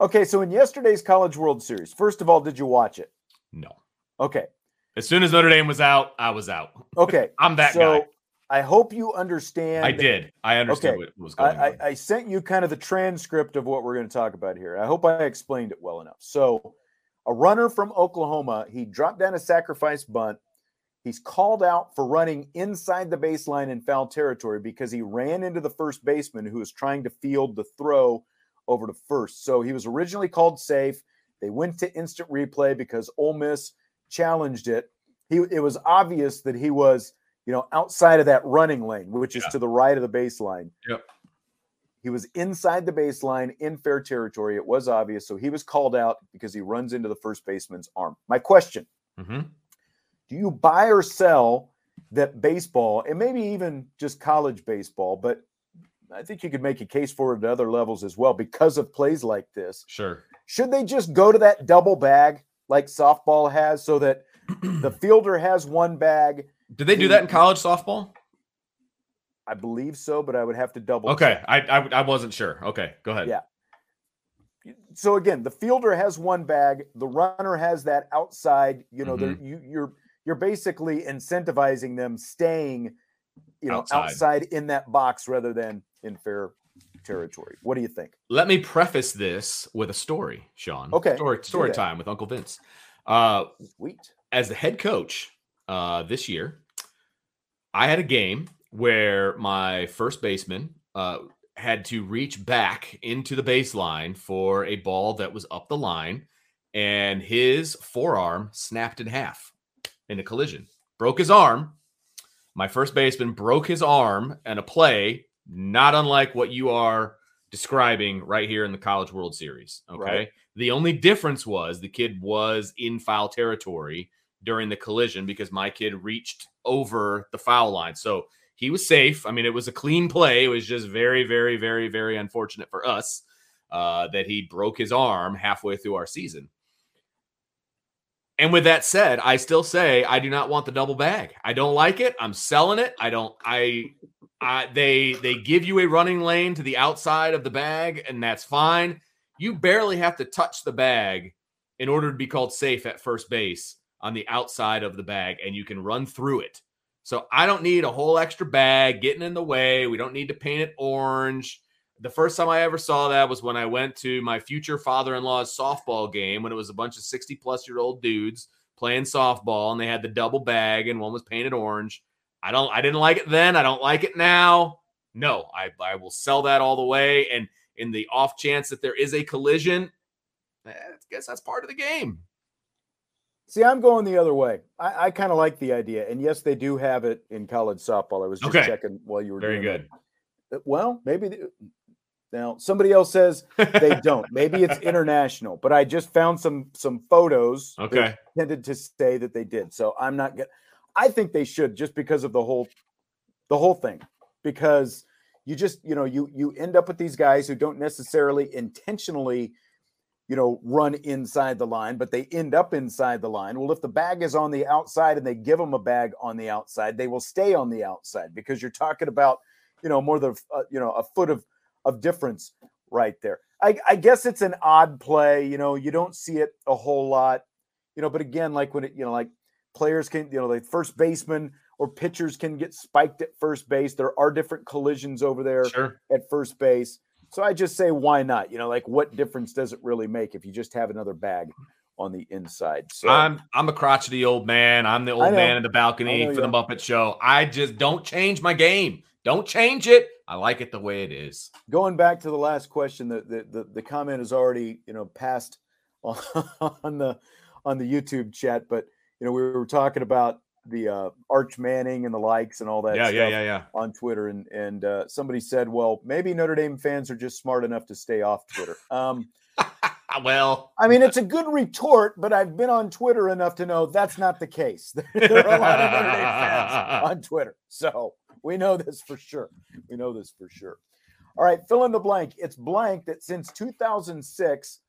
Okay, so in yesterday's College World Series, first of all, did you watch it? No. Okay. As soon as Notre Dame was out, I was out. Okay. I'm that so guy. I hope you understand. I did. I understood Okay. what was I, going on. I, I sent you kind of the transcript of what we're going to talk about here. I hope I explained it well enough. So, a runner from Oklahoma, he dropped down a sacrifice bunt. He's called out for running inside the baseline in foul territory because he ran into the first baseman who was trying to field the throw over to first. So he was originally called safe. They went to instant replay because Ole Miss challenged it. He it was obvious that he was, you know, outside of that running lane, which is Yeah. to the right of the baseline. Yep. He was inside the baseline in fair territory. It was obvious. So he was called out because he runs into the first baseman's arm. My question Mhm. do you buy or sell that baseball and maybe even just college baseball, but I think you could make a case for it at other levels as well because of plays like this. Sure. Should they just go to that double bag like softball has so that the fielder has one bag? Did they do that in college softball? I believe so, but I would have to double. Okay. I, I I wasn't sure. Okay. Go ahead. Yeah. So again, the fielder has one bag, the runner has that outside. You know, they're mm-hmm. you, you're you're basically incentivizing them staying, you know, Outside. outside in that box rather than in fair territory. What do you think? Let me preface this with a story, Sean. Okay, Story story time with Uncle Vince. Uh Sweet. as the head coach uh, this year, I had a game where my first baseman uh, had to reach back into the baseline for a ball that was up the line, and his forearm snapped in half in a collision. Broke his arm. My first baseman broke his arm and a play, not unlike what you are describing right here in the College World Series. Okay. Right. The only difference was the kid was in foul territory during the collision because my kid reached over the foul line. So he was safe. I mean, it was a clean play. It was just very, very, very, very unfortunate for us uh, that he broke his arm halfway through our season. And with that said, I still say I do not want the double bag. I don't like it. I'm selling it. I don't. I. They they give you a running lane to the outside of the bag, and that's fine. You barely have to touch the bag in order to be called safe at first base on the outside of the bag, and you can run through it. So I don't need a whole extra bag getting in the way. We don't need to paint it orange the first time I ever saw that was when I went to my future father in law's softball game when it was a bunch of 60 plus year old dudes playing softball and they had the double bag and one was painted orange. I don't, I didn't like it then. I don't like it now. No, I, I will sell that all the way. And in the off chance that there is a collision, eh, I guess that's part of the game. See, I'm going the other way. I, I kind of like the idea. And yes, they do have it in college softball. I was just okay. checking while you were very good. That. Well, maybe now, somebody else says they don't. Maybe it's international, but I just found some some photos okay. tended to say that they did. So I'm not get I think they should just because of the whole the whole thing. Because you just, you know, you you end up with these guys who don't necessarily intentionally you know, run inside the line, but they end up inside the line. Well, if the bag is on the outside and they give them a bag on the outside, they will stay on the outside because you're talking about, you know, more than uh, you know a foot of of difference right there. I, I guess it's an odd play. You know, you don't see it a whole lot. You know, but again, like when it, you know, like players can, you know, the first baseman or pitchers can get spiked at first base. There are different collisions over there sure. at first base. So I just say, why not? You know, like what difference does it really make if you just have another bag on the inside? So I'm I'm a crotchety old man. I'm the old man in the balcony for the Muppet Show. I just don't change my game. Don't change it. I like it the way it is. Going back to the last question, the the the, the comment is already you know passed on, on the on the YouTube chat, but you know we were talking about the uh, Arch Manning and the likes and all that. Yeah, yeah, yeah, yeah. On Twitter, and and uh, somebody said, well, maybe Notre Dame fans are just smart enough to stay off Twitter. Um, well, I mean, it's a good retort, but I've been on Twitter enough to know that's not the case. there are a lot of Notre Dame fans on Twitter, so we know this for sure. We know this for sure. All right, fill in the blank. It's blank that since 2006,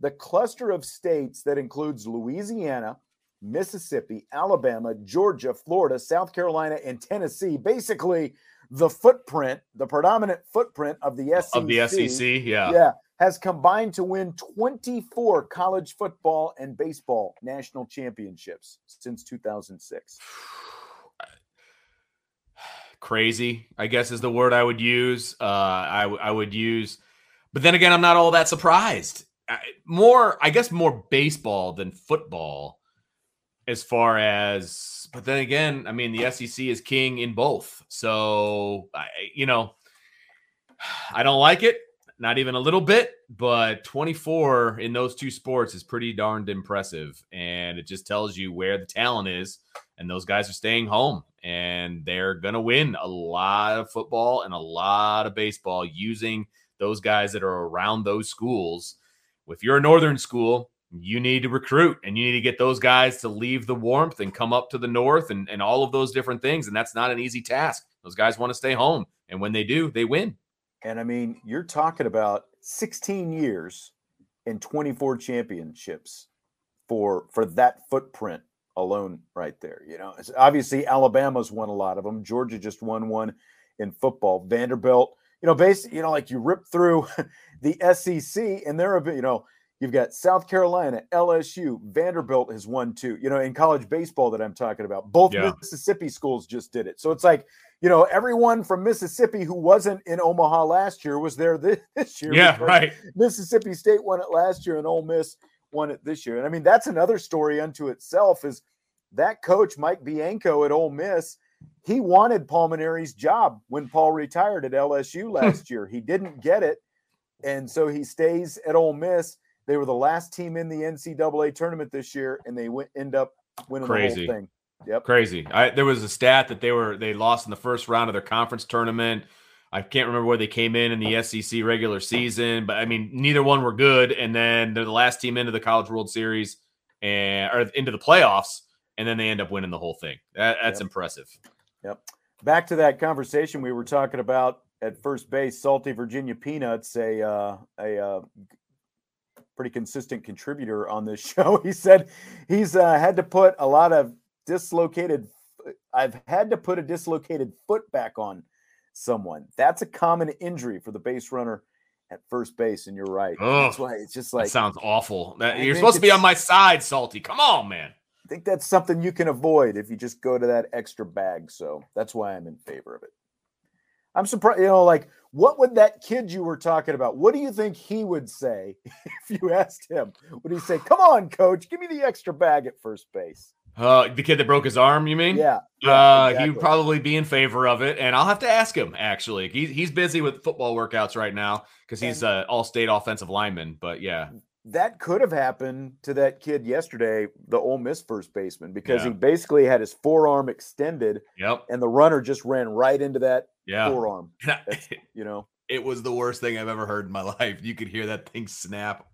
the cluster of states that includes Louisiana, Mississippi, Alabama, Georgia, Florida, South Carolina, and Tennessee, basically the footprint, the predominant footprint of the SEC. Of the SEC, yeah. Yeah, has combined to win 24 college football and baseball national championships since 2006. crazy, I guess is the word I would use. Uh, I, I would use, but then again, I'm not all that surprised. I, more, I guess, more baseball than football, as far as. But then again, I mean, the SEC is king in both. So, I, you know, I don't like it, not even a little bit. But 24 in those two sports is pretty darned impressive, and it just tells you where the talent is. And those guys are staying home and they're to win a lot of football and a lot of baseball using those guys that are around those schools. If you're a northern school, you need to recruit and you need to get those guys to leave the warmth and come up to the north and, and all of those different things. And that's not an easy task. Those guys want to stay home. And when they do, they win. And I mean, you're talking about 16 years and 24 championships for for that footprint alone right there. You know, it's obviously Alabama's won a lot of them. Georgia just won one in football. Vanderbilt, you know, basically, you know, like you rip through the SEC and there are, you know, you've got South Carolina, LSU, Vanderbilt has won two, you know, in college baseball that I'm talking about. Both yeah. Mississippi schools just did it. So it's like, you know, everyone from Mississippi who wasn't in Omaha last year was there this, this year. Yeah, right. Mississippi State won it last year and Ole Miss won it this year. And I mean, that's another story unto itself is that coach, Mike Bianco at Ole Miss, he wanted Paul Mainieri's job when Paul retired at LSU last year. He didn't get it. And so he stays at Ole Miss. They were the last team in the NCAA tournament this year, and they went, end up winning Crazy. the whole thing. Yep. Crazy. I, there was a stat that they were they lost in the first round of their conference tournament. I can't remember where they came in in the SEC regular season, but I mean, neither one were good. And then they're the last team into the College World Series and or into the playoffs, and then they end up winning the whole thing. That, that's yep. impressive. Yep. Back to that conversation we were talking about at first base. Salty Virginia Peanuts, a uh, a uh, pretty consistent contributor on this show. He said he's uh, had to put a lot of dislocated. I've had to put a dislocated foot back on someone. That's a common injury for the base runner at first base, and you're right. Ugh, That's why it's just like sounds awful. That, you're supposed to be on my side, Salty. Come on, man. I think that's something you can avoid if you just go to that extra bag. So that's why I'm in favor of it. I'm surprised, you know, like what would that kid you were talking about? What do you think he would say if you asked him? Would he say, "Come on, coach, give me the extra bag at first base"? Uh, the kid that broke his arm, you mean? Yeah, uh, yeah, he would probably be in favor of it, and I'll have to ask him. Actually, he's he's busy with football workouts right now because he's uh, all-state offensive lineman. But yeah, that could have happened to that kid yesterday, the Ole Miss first baseman, because Yeah. he basically had his forearm extended, yep, and the runner just ran right into that yeah. forearm. That's, you know, it was the worst thing I've ever heard in my life. You could hear that thing snap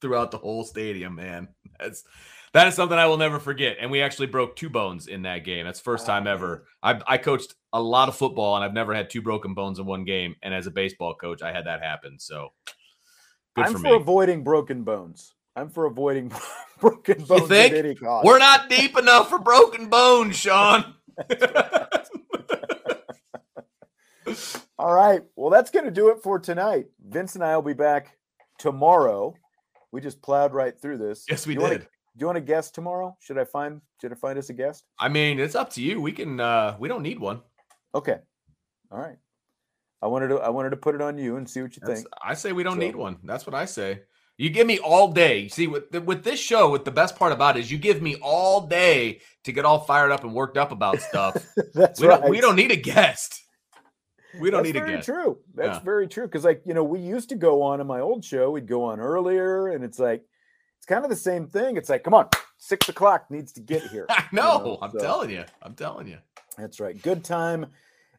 throughout the whole stadium, man. That's that is something I will never forget. And we actually broke two bones in that game. That's first time ever. I, I coached a lot of football, and I've never had two broken bones in one game. And as a baseball coach, I had that happen. So good I'm for for, avoiding broken bones. I'm for avoiding broken bones think? at any cost. We're not deep enough for broken bones, Sean. All right. Well, that's going to do it for tonight. Vince and I will be back tomorrow. We just plowed right through this. yes, we Do you did. do you want a guest tomorrow? Should I find should I find us a guest? I mean, it's up to you. We can. uh We don't need one. Okay. All right. I wanted to I wanted to put it on you and see what you That's- think. I say we don't So- need one. That's what I say. You give me all day. See, with with this show, what the best part about it is you give me all day to get all fired up and worked up about stuff. That's we right. don't we don't need a guest. We don't That's need a guest. true. That's Yeah. very true. Because like you know, we used to go on in my old show. We'd go on earlier, and it's like it's kind of the same thing. It's like, come on, six o'clock needs to get here. I you know. I'm so- telling you. I'm telling you. That's right. Good time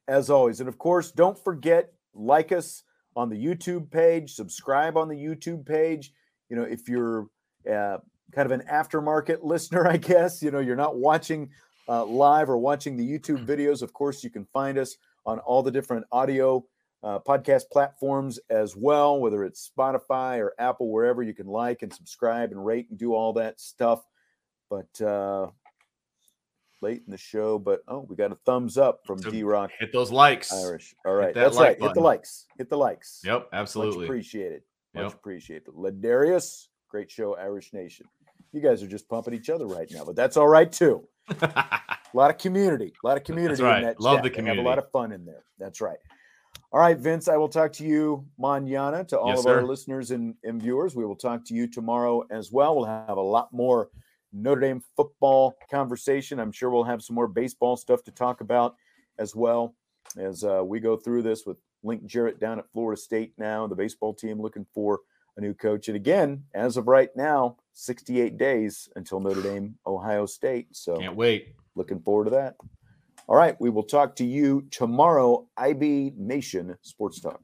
as always. And of course, don't forget like us on the YouTube page, subscribe on the YouTube page. You know, if you're uh, kind of an aftermarket listener, I guess, you know, you're not watching uh, live or watching the YouTube videos, of course, you can find us on all the different audio uh, podcast platforms as well, whether it's Spotify or Apple, wherever you can like and subscribe and rate and do all that stuff. But uh, late in the show, but oh, we got a thumbs up from D Rock Hit those likes. Irish. All right, that that's like right. Hit the likes. Hit the likes. Yep, Absolutely. Much appreciated. Much Yep. appreciated. Ladarius, great show, Irish Nation. You guys are just pumping each other right now, but that's all right too. A lot of community, a lot of community right. in that. Love chat. the They Have a lot of fun in there. That's right. All right, Vince, I will talk to you manana to all Yes, of our listeners and, and viewers. We will talk to you tomorrow as well. We'll have a lot more Notre Dame football conversation. I'm sure we'll have some more baseball stuff to talk about as well as uh, we go through this with Link Jarrett down at Florida State now, the baseball team looking for a new coach. And again, as of right now, 68 days until Notre Dame, Ohio State. So Can't wait. looking forward to that. All right, we will talk to you tomorrow, IB Nation Sports Talk.